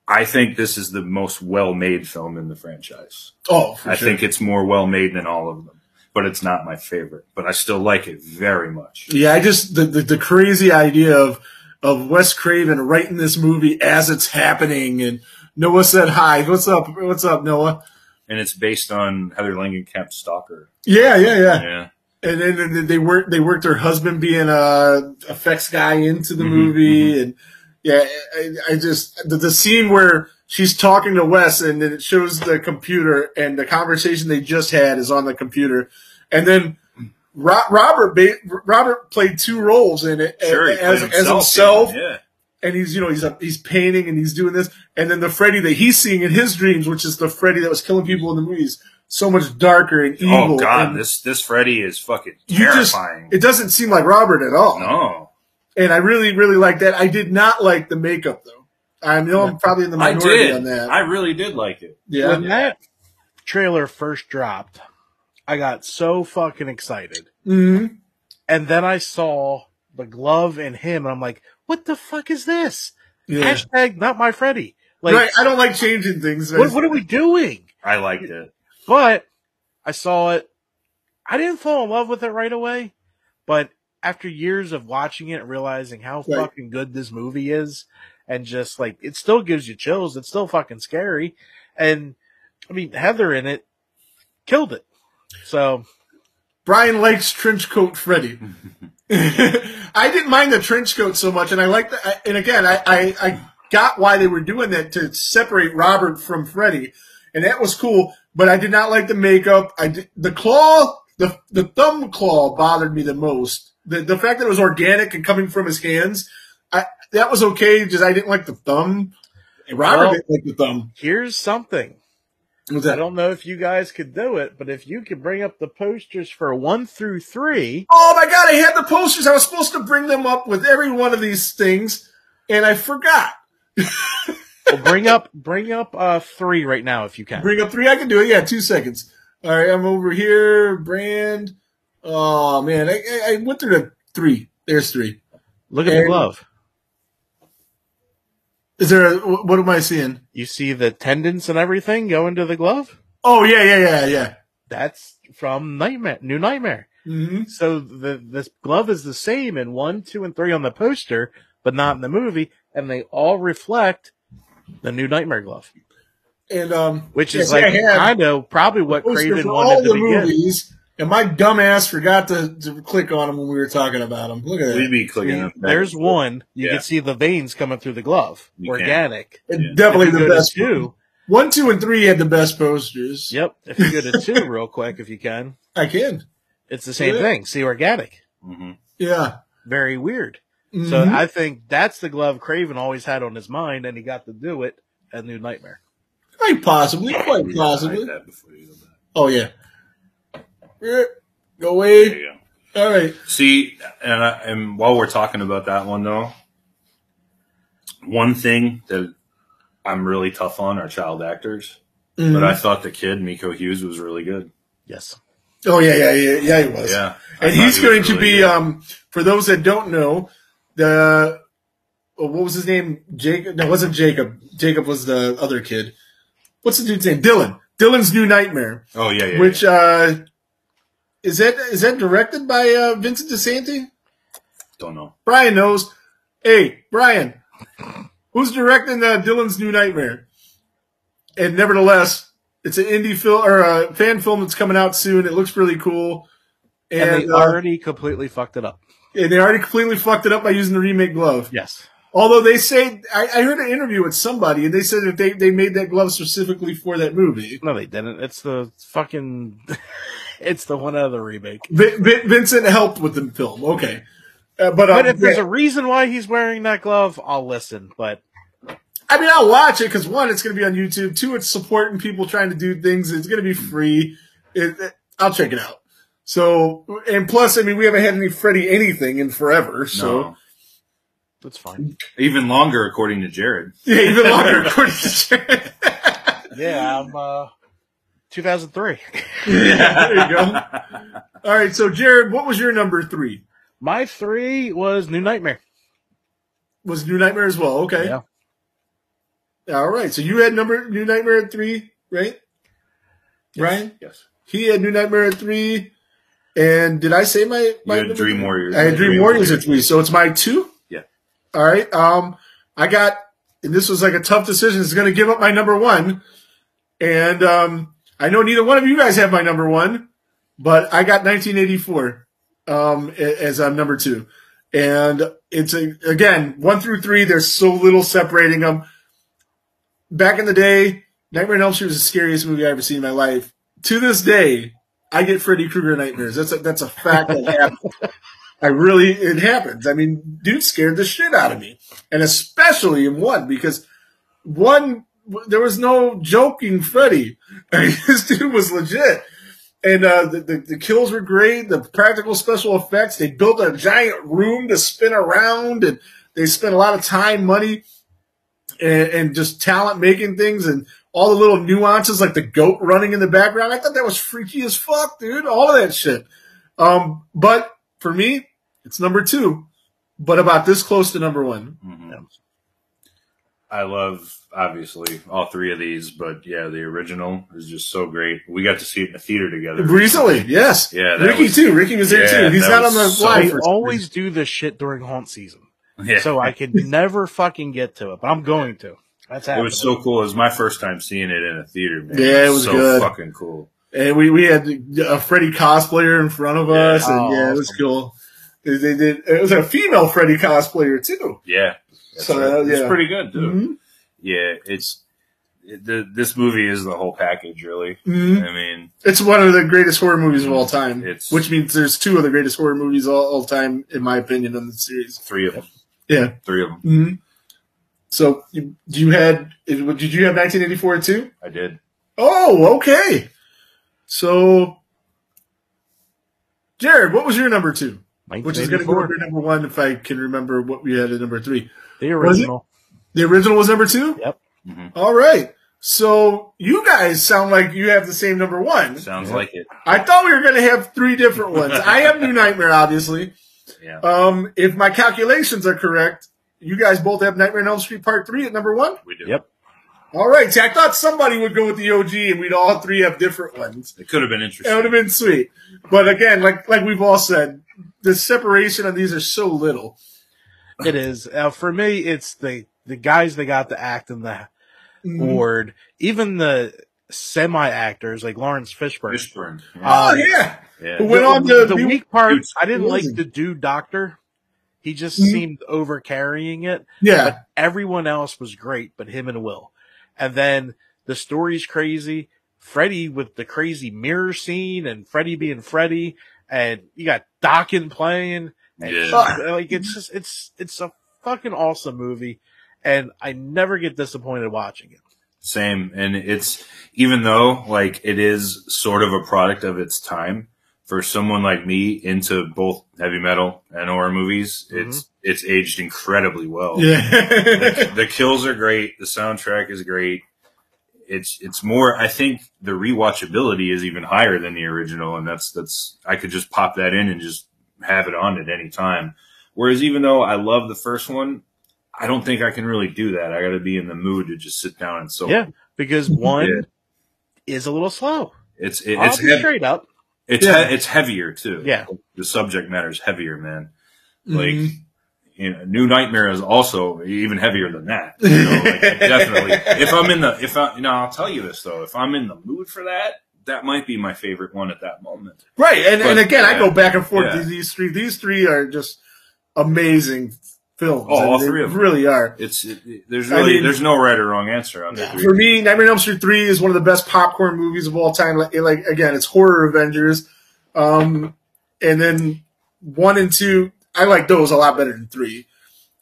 I think this is the most well-made film in the franchise. Oh, for I sure. think it's more well-made than all of them, but it's not my favorite. But I still like it very much. Yeah, I just the, the the crazy idea of of Wes Craven writing this movie as it's happening, and Noah said hi. What's up? What's up, Noah? And it's based on Heather Langenkamp's Stalker. Yeah, yeah, yeah. Yeah. And then they worked they worked her husband being a effects guy into the Mhm, movie, and yeah, I, I just the, the scene where she's talking to Wes, and then it shows the computer, and the conversation they just had is on the computer, and then. Ro- Robert Robert played two roles in it Sure, as, played as himself, Yeah. and he's you know he's he's painting and he's doing this, and then the Freddy that he's seeing in his dreams, which is the Freddy that was killing people in the movies, so much darker and oh, evil. Oh God, and this this Freddy is fucking you just terrifying. it doesn't seem like Robert at all. no, And I really really like that. I did not like the makeup though. I know I'm probably in the I minority did. on that. I really did like it. yeah, When that trailer first dropped, I got so fucking excited. hmm And then I saw the glove and him, and I'm like, what the fuck is this? yeah. Hashtag not my Freddy. Like, right. I don't like changing things. what, what are we doing? I liked it. But I saw it. I didn't fall in love with it right away, but after years of watching it and realizing how Right. fucking good this movie is, and just like it still gives you chills, it's still fucking scary. And I mean, Heather in it killed it. So Brian likes trench coat Freddy. I didn't mind the trench coat so much, and I like that. And again, I, I, I got why they were doing that to separate Robert from Freddy, and that was cool. But I did not like the makeup. I did, the claw, the the thumb claw bothered me the most. The the fact that it was organic and coming from his hands, I that was okay. Just I didn't like the thumb. Robert Well- didn't like the thumb. here's something. I don't know if you guys could do it, but if you could bring up the posters for one through three, Oh my god, I had the posters. I was supposed to bring them up with every one of these things, and I forgot. well, bring up bring up uh three right now if you can. Bring up three. I can do it. Yeah, two seconds. All right, I'm over here. Brand. Oh man, I, I- I went through the three. There's three. Look at the glove. Is there? A, what am I seeing? You see the tendons and everything go into the glove? Oh yeah, yeah, yeah, yeah. That's from Nightmare, New Nightmare. hmm So the this glove is the same in one, two, and three on the poster, but not in the movie, and they all reflect the New Nightmare glove, And um, which is like I of probably what Craven wanted all to the begin. movies, and my dumbass forgot to, to click on them when we were talking about them. Look at We'd that. be clicking See, up. there's and one. You Yeah. can see the veins coming through the glove, You organic. Yeah. Definitely the best. two. One, two, and three had the best posters. Yep. If you go to two real quick, if you can, I can. it's the same Yeah. thing. See, organic. Mhm. Yeah. Very weird. So Mhm. I think that's the glove Craven always had on his mind, and he got to do it at New Nightmare. quite possibly, quite possibly. hide that before you go back. Oh yeah. Go There away. you go. All right. See, and, I, and while we're talking about that one though, one thing that I'm really tough on are child actors, Mhm. but I thought the kid Miko Hughes was really good. Yes. oh yeah, yeah, yeah, yeah. He was. Yeah, I And he's he was going to be, good. um, for those that don't know, the oh, what was his name? Jacob? No, it wasn't Jacob. Jacob was the other kid. What's the dude's name? Dylan. Dylan's New Nightmare. oh yeah, yeah, which yeah. uh, is that is that directed by uh, Vincent DiSanti? don't know. Brian knows. Hey, Brian, who's directing uh, Dylan's New Nightmare? And nevertheless, it's an indie film or a fan film that's coming out soon. It looks really cool. And, And, they uh, already completely fucked it up. and they already completely fucked it up by using the remake glove. Yes. Although they say, I, I heard an interview with somebody, and they said that they, they made that glove specifically for that movie. No, they didn't. It's the fucking. It's the one out of the remake. Vin, Vin, Vincent helped with the film. Okay. Uh, but, um, But if there's yeah, a reason why he's wearing that glove, I'll listen. But I mean, I'll watch it because one, it's going to be on YouTube. Two, it's supporting people trying to do things. It's going to be free. It, it- I'll check it out. So, and plus, I mean, we haven't had any Freddy anything in forever. So, No. That's fine. Even longer, according to Jared. yeah, even longer according to Jared. Yeah, I'm uh 2003. there you go. All right, so Jared, what was your number three? My three was New Nightmare. Was New Nightmare as well? Okay. Yeah. All right. So you had number New Nightmare at three, right? Ryan? Yes. He had New Nightmare at three. And did I say my, my had Dream three? Warriors. I had Dream, Dream Warriors at three. So it's my two? Yeah. All right. Um, I got, and this was like a tough decision. It's going to give up my number one. And, um, I know neither one of you guys have my number one, but I got 1984, um, as um, number two. And it's a, again, one through three, there's so little separating them. Back in the day, Nightmare on Elm Street was the scariest movie I ever seen in my life. To this day, I get Freddy Krueger nightmares. That's a, that's a fact that happens. I really, it happens. I mean, dude scared the shit out of me. And especially in one, because one, there was no joking Freddy. This dude was legit. And uh, the, the, the kills were great. The practical special effects. They built a giant room to spin around, and they spent a lot of time, money, and, and just talent making things, and all the little nuances, like the goat running in the background. I thought that was freaky as fuck, dude. All of that shit. Um, but for me, it's number two, but about this close to number one. Mhm. I love obviously all three of these, but yeah, the original is just so great. We got to see it in the theater together Recently, yes. Yeah, that Ricky was- too. Ricky was there Yeah, too. He's not on was the so- live. I always do this shit during haunt season. Yeah. So I could never fucking get to it, but I'm going to. That's how it was so cool. It was my first time seeing it in a theater. Man. Yeah, it was so good. fucking cool. and we, we had a Freddy cosplayer in front of us, and Oh, yeah, it was awesome. cool. They, they did. It was a female Freddy cosplayer too. Yeah, That's So, right. uh, it's pretty good too. Mhm. Yeah, it's it, the, this movie is the whole package, really. Mhm. I mean, It's one of the greatest horror movies of all time. It's- which means there's two of the greatest horror movies all, all time, in my opinion, in the series. three of them. Yeah. Three of them. hmm So you, you had? Did you have 1984 too? I did. Oh, okay. So, Jared, what was your number two? Which is going to go 1984. to number one if I can remember what we had at number three. The original. The original was number two? Yep. Mhm. All right. So you guys sound like you have the same number one. Sounds Yeah. like it. I thought we were going to have three different ones. I have New Nightmare, obviously. Yeah. Um, if my calculations are correct, you guys both have Nightmare on Elm Street Part 3 at number one? We do. Yep. All right. See, I thought somebody would go with the OG and we'd all three have different ones. It could have been interesting. It would have been sweet. But again, like like we've all said, the separation of these are so little. It is. Uh, for me, it's the, the guys that got to act in the Mhm. ward, even the semi actors like Laurence Fishburne. Fishburne. Oh Uh, yeah. yeah. Who went the, on to the be- weak part, Dude's I didn't like the dude doctor. He just Mhm. seemed over carrying it. Yeah. But everyone else was great, but him and Will. And then the story's crazy. Freddy with the crazy mirror scene and Freddy being Freddy and you got Dokken playing. And Yeah. like it's just it's it's a fucking awesome movie and I never get disappointed watching it. Same. And it's, even though, like, it is sort of a product of its time, for someone like me into both heavy metal and horror movies, mm-hmm. it's, it's aged incredibly well. Yeah. the, the kills are great. The soundtrack is great. It's it's more. I think the rewatchability is even higher than the original, and that's that's. I could just pop that in and just have it on at any time. Whereas even though I love the first one, I don't think I can really do that. I got to be in the mood to just sit down and so Yeah. Because one Yeah. is a little slow. It's it, it's be heavy. straight up. It's Yeah. he- it's heavier too. Yeah. the subject matter is heavier, man. Like Mhm. you know, New Nightmare is also even heavier than that. You know, like, definitely. If I'm in the, if I, you know, I'll tell you this though. If I'm in the mood for that, that might be my favorite one at that moment. Right, and, and But, again, I go back and forth. Yeah. These, these three, these three are just amazing films. Oh, I mean, all they three of them. really are. It's it, it- there's I really mean- there's no right or wrong answer on that. For me, Nightmare on Elm Street three is one of the best popcorn movies of all time. Like, like again, it's horror Avengers, um, and then one and two, I like those a lot better than three.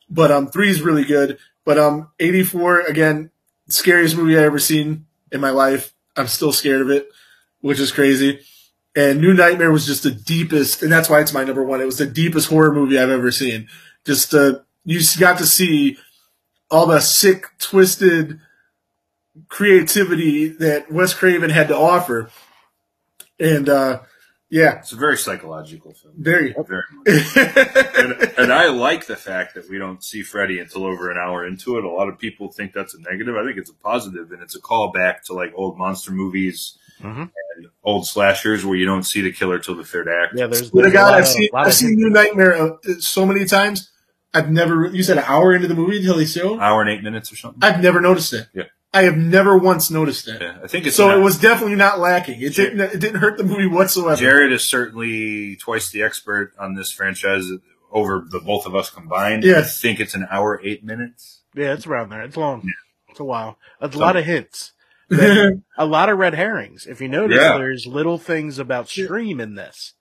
But um, three is really good. But um, 84 again, scariest movie I ever seen in my life. I'm still scared of it, which is crazy. And New Nightmare was just the deepest, and that's why it's my number one. It was the deepest horror movie I've ever seen. Just uh, you got to see all the sick, twisted creativity that Wes Craven had to offer. And uh, yeah, It's a very psychological film. very. Very. And, and I like the fact that we don't see Freddy until over an hour into it. A lot of people think that's a negative. I think it's a positive, and it's a callback to like old monster movies Mhm. and old slashers where you don't see the killer till the third act. Yeah, there's, Swear to there's a God, lot I've of- seen lot I've of seen. New Nightmare uh, so many times. I've never. You said an hour into the movie until they show. hour and eight minutes or something. I've never noticed it. Yeah. I have never once noticed it. Yeah, I think it's So not- it was definitely not lacking. It didn't. It didn't hurt the movie whatsoever. Jared is certainly twice the expert on this franchise over the both of us combined. Yes. I think it's an hour eight minutes. Yeah, it's around there. It's long. It's a while. That's a So- lot of hints. A lot of red herrings. If you notice, Yeah. there's little things about Scream in this.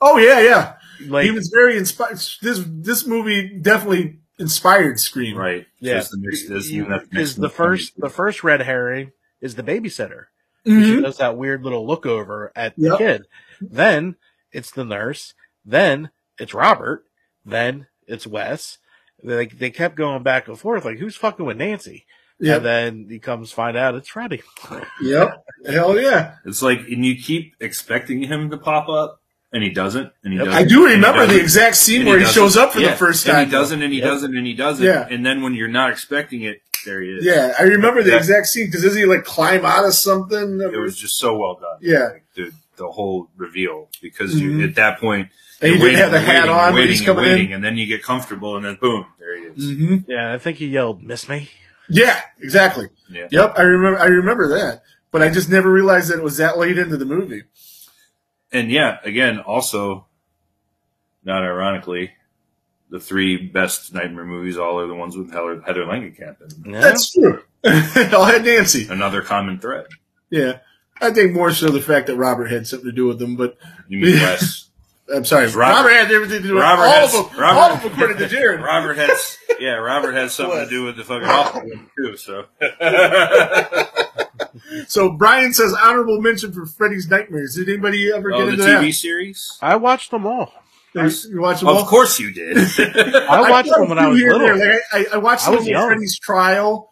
oh yeah, yeah. Like, he was very inspired. This this movie definitely inspired Scream. Right. yeah, Just the mix- this- you- is the first the first red herring is the babysitter. She Mhm. does that weird little look over at the Yep. kid. Then it's the nurse. Then it's Robert. Then it's Wes. They they kept going back and forth. Like who's fucking with Nancy? Yep. And then he comes find out it's Freddy. Yep. Hell yeah. It's like, and you keep expecting him to pop up, and he doesn't, and he Yep. doesn't. I do remember the exact scene where he, doesn't. shows up for Yeah, the first time. and time. he doesn't, and he Yep. doesn't, and he doesn't. Yeah. And then when you're not expecting it, there he is. Yeah, I remember the Yeah. exact scene because doesn't he like climb out of something? It was just so well done. Yeah. Like, the, the whole reveal because Mhm. you at that point And he you're didn't have the and hat waiting, on and when waiting, he's and coming waiting, in. and then you get comfortable, and then boom, there he is. hmm Yeah, I think he yelled, "Miss me." Yeah, exactly. Yeah. Yep, I remember. I remember that, but I just never realized that it was that late into the movie. And yeah, again, also, not ironically, the three best Nightmare movies all are the ones with Heather, Heather Langenkamp. in. Yeah. That's true. I'll had Nancy. Another common thread. Yeah, I think more so the fact that Robert had something to do with them. But You mean Wes? I'm sorry, Robert- Robert, had everything to do with Robert all has- of them. Robert- all of them, according to Jared. Robert has, yeah, Robert has something to do with the fucking awful one too. So, So Brian says honorable mention for Freddy's Nightmares. Did anybody ever oh, get into the TV that? series. I watched them all. You you watch them all? Of course you did. I watched thought them when a I few was little. Like, I, I watched I them was with. Freddy's Trial,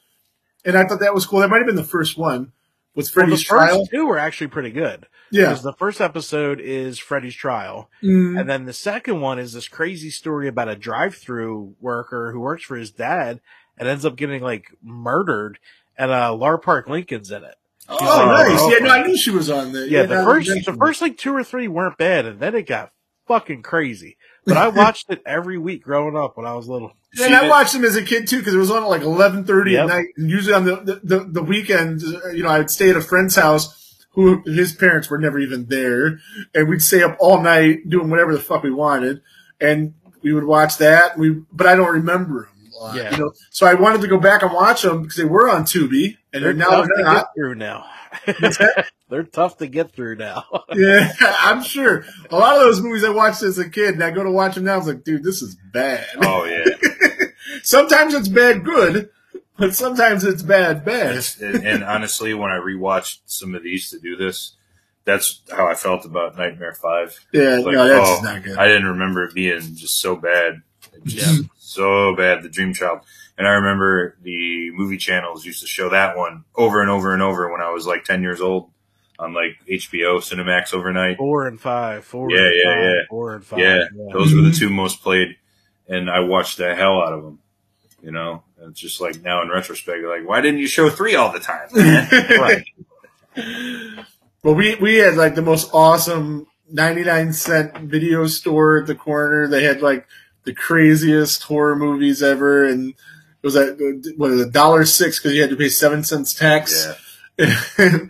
and I thought that was cool. That might have been the first one. Was Well, the Freddy's first Trial? two were actually pretty good. Yeah. Because the first episode is Freddy's trial, Mm. and then the second one is this crazy story about a drive-through worker who works for his dad and ends up getting like murdered, and uh, Lar Park Lincoln's in it. Oh, like, nice. oh, Yeah, no, I knew she was on there. Yeah, the first the first like two or three weren't bad, and then it got fucking crazy. But I watched it every week growing up when I was little. And I watched them as a kid too because it was on at like eleven thirty Yep. at night. And usually on the the, the the weekends, uh, you know, I'd stay at a friend's house who his parents were never even there, and we'd stay up all night doing whatever the fuck we wanted, and we would watch that. We, but I don't remember them. A lot, Yeah. You know, so I wanted to go back and watch them because they were on Tubi, and They're now tough they're to not. get through now. They're tough to get through now. Yeah, I'm sure. A lot of those movies I watched as a kid, and I go to watch them now. I was like, dude, this is bad. Oh yeah. sometimes it's bad good, but sometimes it's bad bad. And, and honestly, when I rewatched some of these to do this, that's how I felt about Nightmare Five. Yeah, It's like, no, that's oh, not good. I didn't remember it being just so bad, just so bad. The Dream Child, and I remember the movie channels used to show that one over and over and over when I was like ten years old on like HBO Cinemax overnight. Four and five. Four. Yeah, and yeah, five, yeah. Four and five. Yeah, yeah. those were the two most played, and I watched the hell out of them. You know, and it's just like now in retrospect, you're like, why didn't you show three all the time? Right. But we we had like the most awesome 99 cent video store at the corner. They had like the craziest horror movies ever, and it was at what is it, dollar six because you had to pay seven cents tax. yeah, but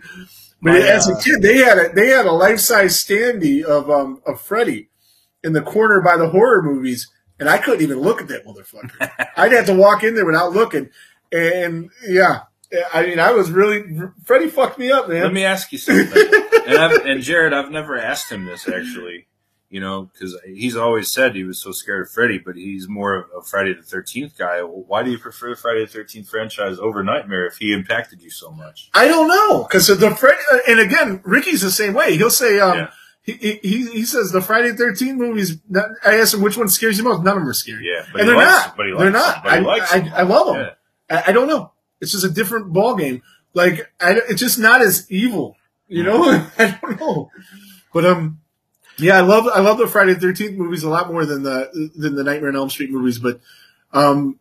My, as a uh, kid, they had a they had a life size standee of um of Freddy in the corner by the horror movies, and I couldn't even look at that motherfucker. I'd have to walk in there without looking, and yeah, I mean, I was really Freddy fucked me up, man. Let me ask you something. and, I've, and Jared, I've never asked him this actually. You know, because he's always said he was so scared of Freddy, but he's more of a Friday the Thirteenth guy. Well, why do you prefer the Friday the Thirteenth franchise over Nightmare if he impacted you so much? I don't know because the Fred and again Ricky's the same way. He'll say um Yeah. He, he he says the Friday Thirteen movies. Not, I asked him which one scares you most. None of them are scary. Yeah, but and he they're likes- not. but he they're not. them, but he I, likes I, them. I love them. Yeah. I, I don't know. It's just a different ball game. Like I, it's just not as evil. You know. I don't know. But um, yeah, I love I love the Friday the Thirteenth movies a lot more than the than the Nightmare on Elm Street movies. But um,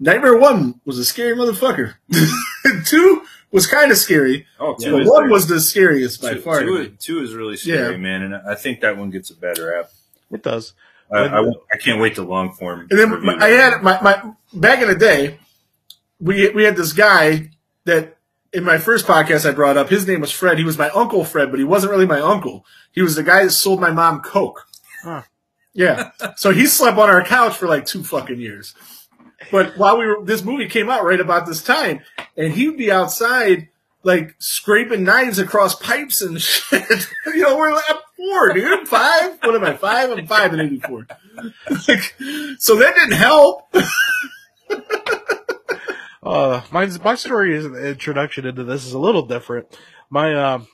Nightmare One was a scary motherfucker. Two was kind of scary. Oh, two but one was the scariest by two, far. two, two is really scary, Yeah. man, and I think that one gets a better app. It does. I, I, I can't wait to long form. And then I had my, my back in the day, we we had this guy that in my first podcast I brought up. His name was Fred. He was my uncle Fred, but he wasn't really my uncle. He was the guy that sold my mom coke. Huh. Yeah. so he slept on our couch for like two fucking years. But while we were, this movie came out right about this time, and he'd be outside like scraping knives across pipes and shit. you know, we're like, I'm four, dude. Five? What am I? Five? I'm five in '84. like, so that didn't help. Uh, mine's, my story is introduction into this is a little different. My, um,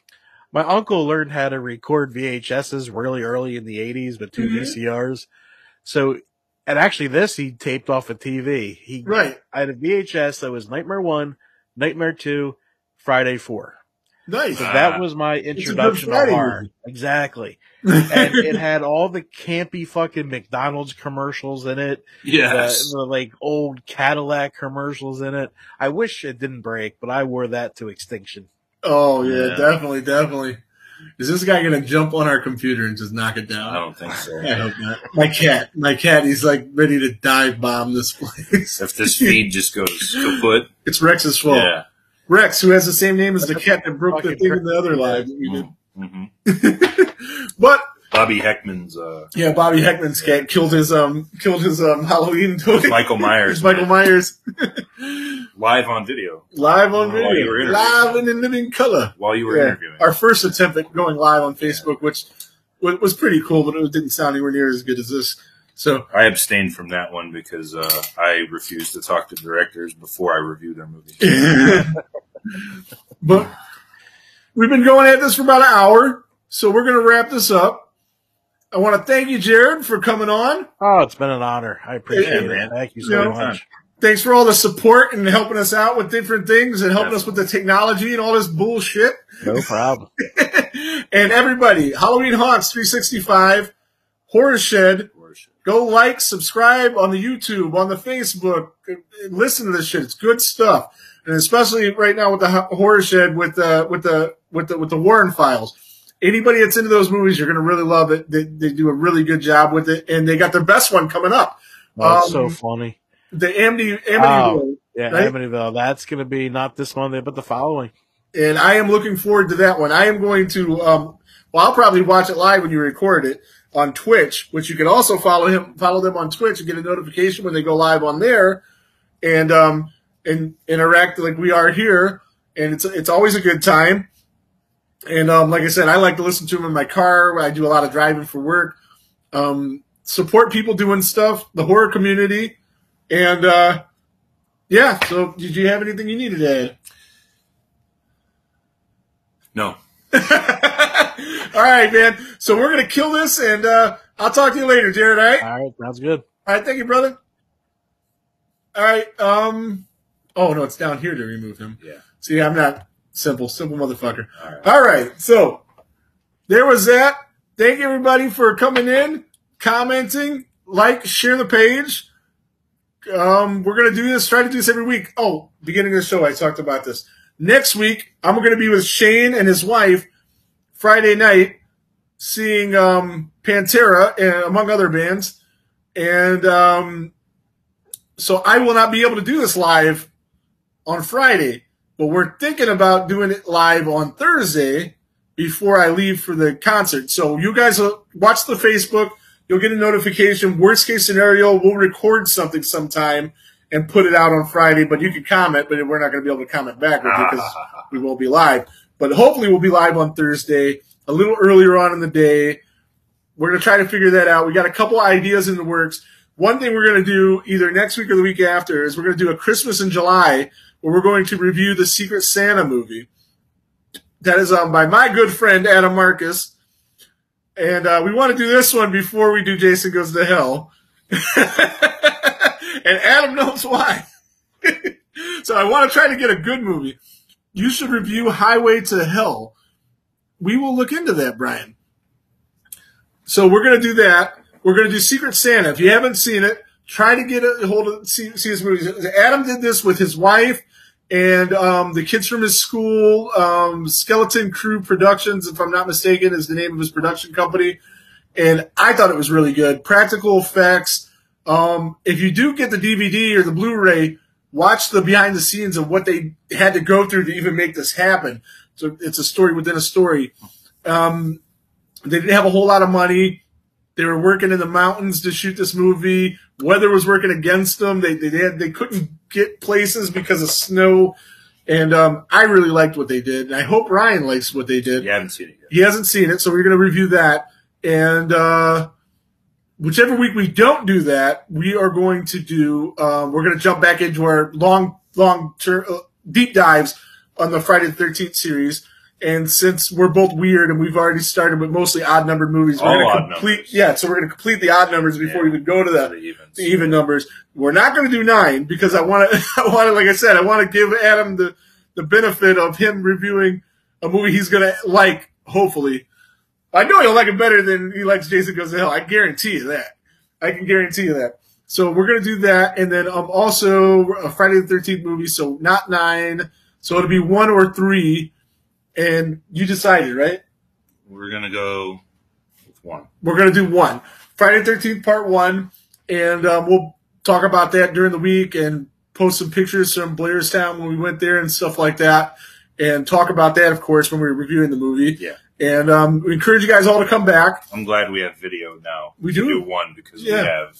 my uncle learned how to record VHSs really early in the 80s with 2 Mhm. VCRs. So, and actually this he taped off a TV. He, Right. I had a VHS that was Nightmare 1, Nightmare 2, Friday 4. Nice. So Ah. that was my introduction to horror. Exactly. And it had all the campy fucking McDonald's commercials in it. Yes. The, the like old Cadillac commercials in it. I wish it didn't break, but I wore that to extinction. oh yeah, Yeah. definitely, definitely. Is this guy gonna jump on our computer and just knock it down? I don't think so. I hope not. My cat, my cat, he's like ready to dive bomb this place. If this feed just goes kaput, It's Rex's fault. yeah. Rex, who has the same name as the cat that broke the thing in the other live that we did. hmm But Bobby Heckman's uh, yeah, Bobby Heckman's cat killed his um killed his um Halloween toy. Michael Myers, It's Michael. Myers live on video live on While you were video, live and in living color. while you were Yeah. interviewing. Our first attempt at going live on Facebook, which was pretty cool, but it didn't sound anywhere near as good as this. So I abstained from that one because uh, I refused to talk to directors before I review their movies. but we've been going at this for about an hour, so we're going to wrap this up. I want to thank you, Jared, for coming on. Oh, it's been an honor. I appreciate Yeah, it. man. Thank you so Yeah. much. Thanks for all the support and helping us out with different things and helping us with the technology and all this bullshit. No problem. and everybody, Halloween Haunts 365, Horror Shed, go like, subscribe on the YouTube, on the Facebook, listen to this shit. It's good stuff. And especially right now with the Ho- Horror Shed with the, with the, with the, with the Warren files. Anybody that's into those movies, you're going to really love it. They, they do a really good job with it. And they got their best one coming up. Oh, it's so Um, funny. The Amity, Oh. Amityville. Yeah, right? Amityville. That's going to be not this Monday, but the following. and I am looking forward to that one. I am going to, um, well, I'll probably watch it live when you record it on Twitch, which you can also follow him, follow them on Twitch and get a notification when they go live on there, and um, and interact like we are here. And it's it's always a good time. And um, like I said, I like to listen to them in my car. I do a lot of driving for work. Um, support people doing stuff, the horror community, and uh, yeah. So, did you have anything you needed to add? No. all right, man. So we're gonna kill this, and uh, I'll talk to you later, Jared. All right. All right, sounds good. All right. Thank you, brother. All right. Um. Oh no, it's down here to remove him. Yeah. See, I'm not simple, simple motherfucker. All right. All right. So there was that. Thank you, everybody, for coming in, commenting, like, share the page. Um, we're gonna do this. Try to do this every week. Oh, beginning of the show, I talked about this. Next week, I'm gonna be with Shane and his wife Friday night, seeing um, Pantera and among other bands, and um, so I will not be able to do this live on Friday, but we're thinking about doing it live on Thursday before I leave for the concert. So you guys watch the Facebook. You'll get a notification. Worst case scenario, we'll record something sometime and put it out on Friday, but you can comment, but we're not going to be able to comment back with you because we won't be live. But hopefully we'll be live on Thursday, a little earlier on in the day. We're gonna try to figure that out. We got a couple ideas in the works. One thing we're gonna do either next week or the week after is we're gonna do a Christmas in July where we're going to review the Secret Santa movie. That is um, by my good friend Adam Marcus. And uh, we want to do this one before we do Jason Goes to Hell. and Adam knows why. so I want to try to get a good movie. You should review Highway to Hell. We will look into that, Brian. So we're going to do that. We're going to do Secret Santa. If you haven't seen it, try to get a hold of see, see this movie. Adam did this with his wife and um, the kids from his school. Um, Skeleton Crew Productions, if I'm not mistaken, is the name of his production company. And I thought it was really good. Practical effects. Um, if you do get the DVD or the Blu-ray, watch the behind the scenes of what they had to go through to even make this happen. So it's a story within a story. Um, they didn't have a whole lot of money. They were working in the mountains to shoot this movie. Weather was working against them. They they had, they couldn't get places because of snow. And um, I really liked what they did, and I hope Ryan likes what they did. You haven't seen it yet. He hasn't seen it, so we're going to review that. And uh, whichever week we don't do that, we are going to do. Um, we're going to jump back into our long, long ter- uh, deep dives on the Friday the Thirteenth series. And since we're both weird and we've already started with mostly odd numbered movies, we're going to complete. numbers. Yeah, so we're going to complete the odd numbers before we even go to the The the even numbers. We're not going to do nine because I want to. I want to, like I said, I want to give Adam the the benefit of him reviewing a movie he's going to like. Hopefully, I know he'll like it better than he likes Jason Goes to Hell. I guarantee you that. I can guarantee you that. So we're going to do that, and then um also a Friday the Thirteenth movie. So not nine. So it'll be one or three, and you decided, right? We're gonna go with one. We're gonna do one Friday Thirteenth Part One, and um, we'll talk about that during the week and post some pictures from Blairstown when we went there and stuff like that, and talk about that, of course, when we were reviewing the movie. Yeah. And um, we encourage you guys all to come back. I'm glad we have video now. We to do. one because Yeah. we have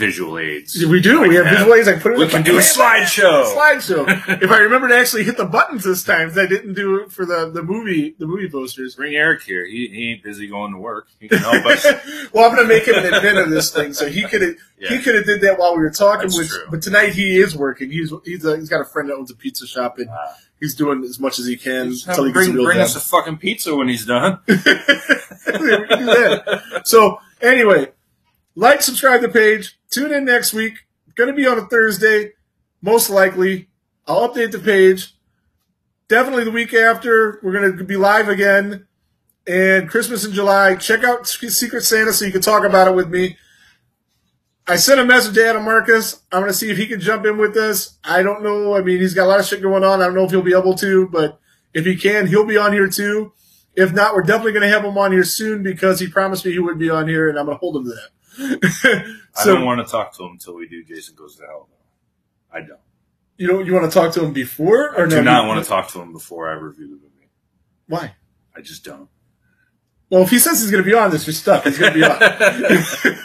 visual aids. We do. we have Yeah. visual aids. I put it. We in can my- do a slideshow. Slideshow. if I remember to actually hit the buttons this time, I didn't do it for the, the movie the movie posters. Bring Eric here. He, he ain't busy going to work. He can help us. well, I'm going to make him an admin of this thing, so he could have he could have did that while we were talking. That's Which, true. but tonight he is working. He's he's a, he's got a friend that owns a pizza shop, and Ah. he's doing as much as he can until he him gets bring real bring us a fucking pizza when he's done. we can do that. So anyway, like, subscribe to the page. Tune in next week. Going to be on a Thursday, most likely. I'll update the page. Definitely the week after, we're going to be live again. And Christmas in July. Check out Secret Santa so you can talk about it with me. I sent a message to Adam Marcus. I'm going to see if he can jump in with us. I don't know. I mean, he's got a lot of shit going on. I don't know if he'll be able to, but if he can, he'll be on here too. If not, we're definitely going to have him on here soon because he promised me he would be on here, and I'm going to hold him to that. I so don't want to talk to him until we do Jason Goes to Hell. Though. I don't. you know, you want to talk to him before or I do no? not want to talk to him before I review the movie. Why? I just don't. Well, if he says he's going to be on this, you're stuck. He's going to be on.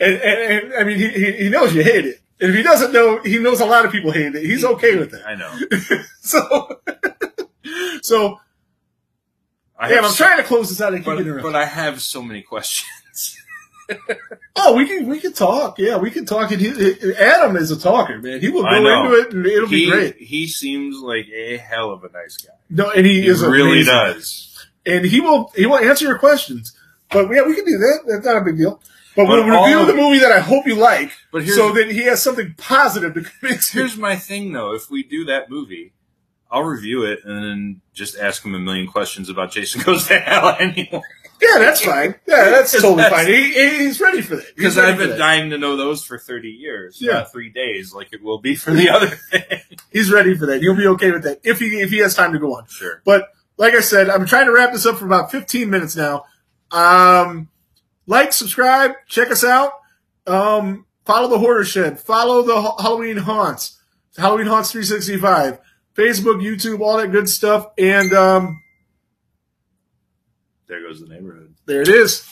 and, and, and I mean, he, he he knows you hate it. And if he doesn't know, he knows a lot of people hate it. He's okay with it. I know. So, so I damn, I'm so- trying to close this out. I keep but, but I have so many questions. Oh, we can we can talk. Yeah, we can talk. And he, Adam is a talker, man. He will go into it, and it'll he, be great. He seems like a hell of a nice guy. No, and he, He is really amazing. does. and he will he will answer your questions. But yeah, we can do that. That's not a big deal. But, But we'll review the movie that I hope you like, But here's- so that he has something positive to convince. Here's my thing, though. If we do that movie, I'll review it and then just ask him a million questions about Jason Goes to Hell anyway. Yeah, that's fine. Yeah, that's totally That's- fine. He, he- he's ready for that. Because I've been dying to know those for 30 years, Yeah. three days, like it will be for the other thing. He's ready for that. He'll be okay with that if he if he has time to go on. Sure. But like I said, I'm trying to wrap this up for about 15 minutes now. Um, like, subscribe, check us out. Um, follow the Horror Shed. Follow the Halloween Haunts. Halloween Haunts 365. Facebook, YouTube, all that good stuff. And um, There goes the neighborhood. there it is.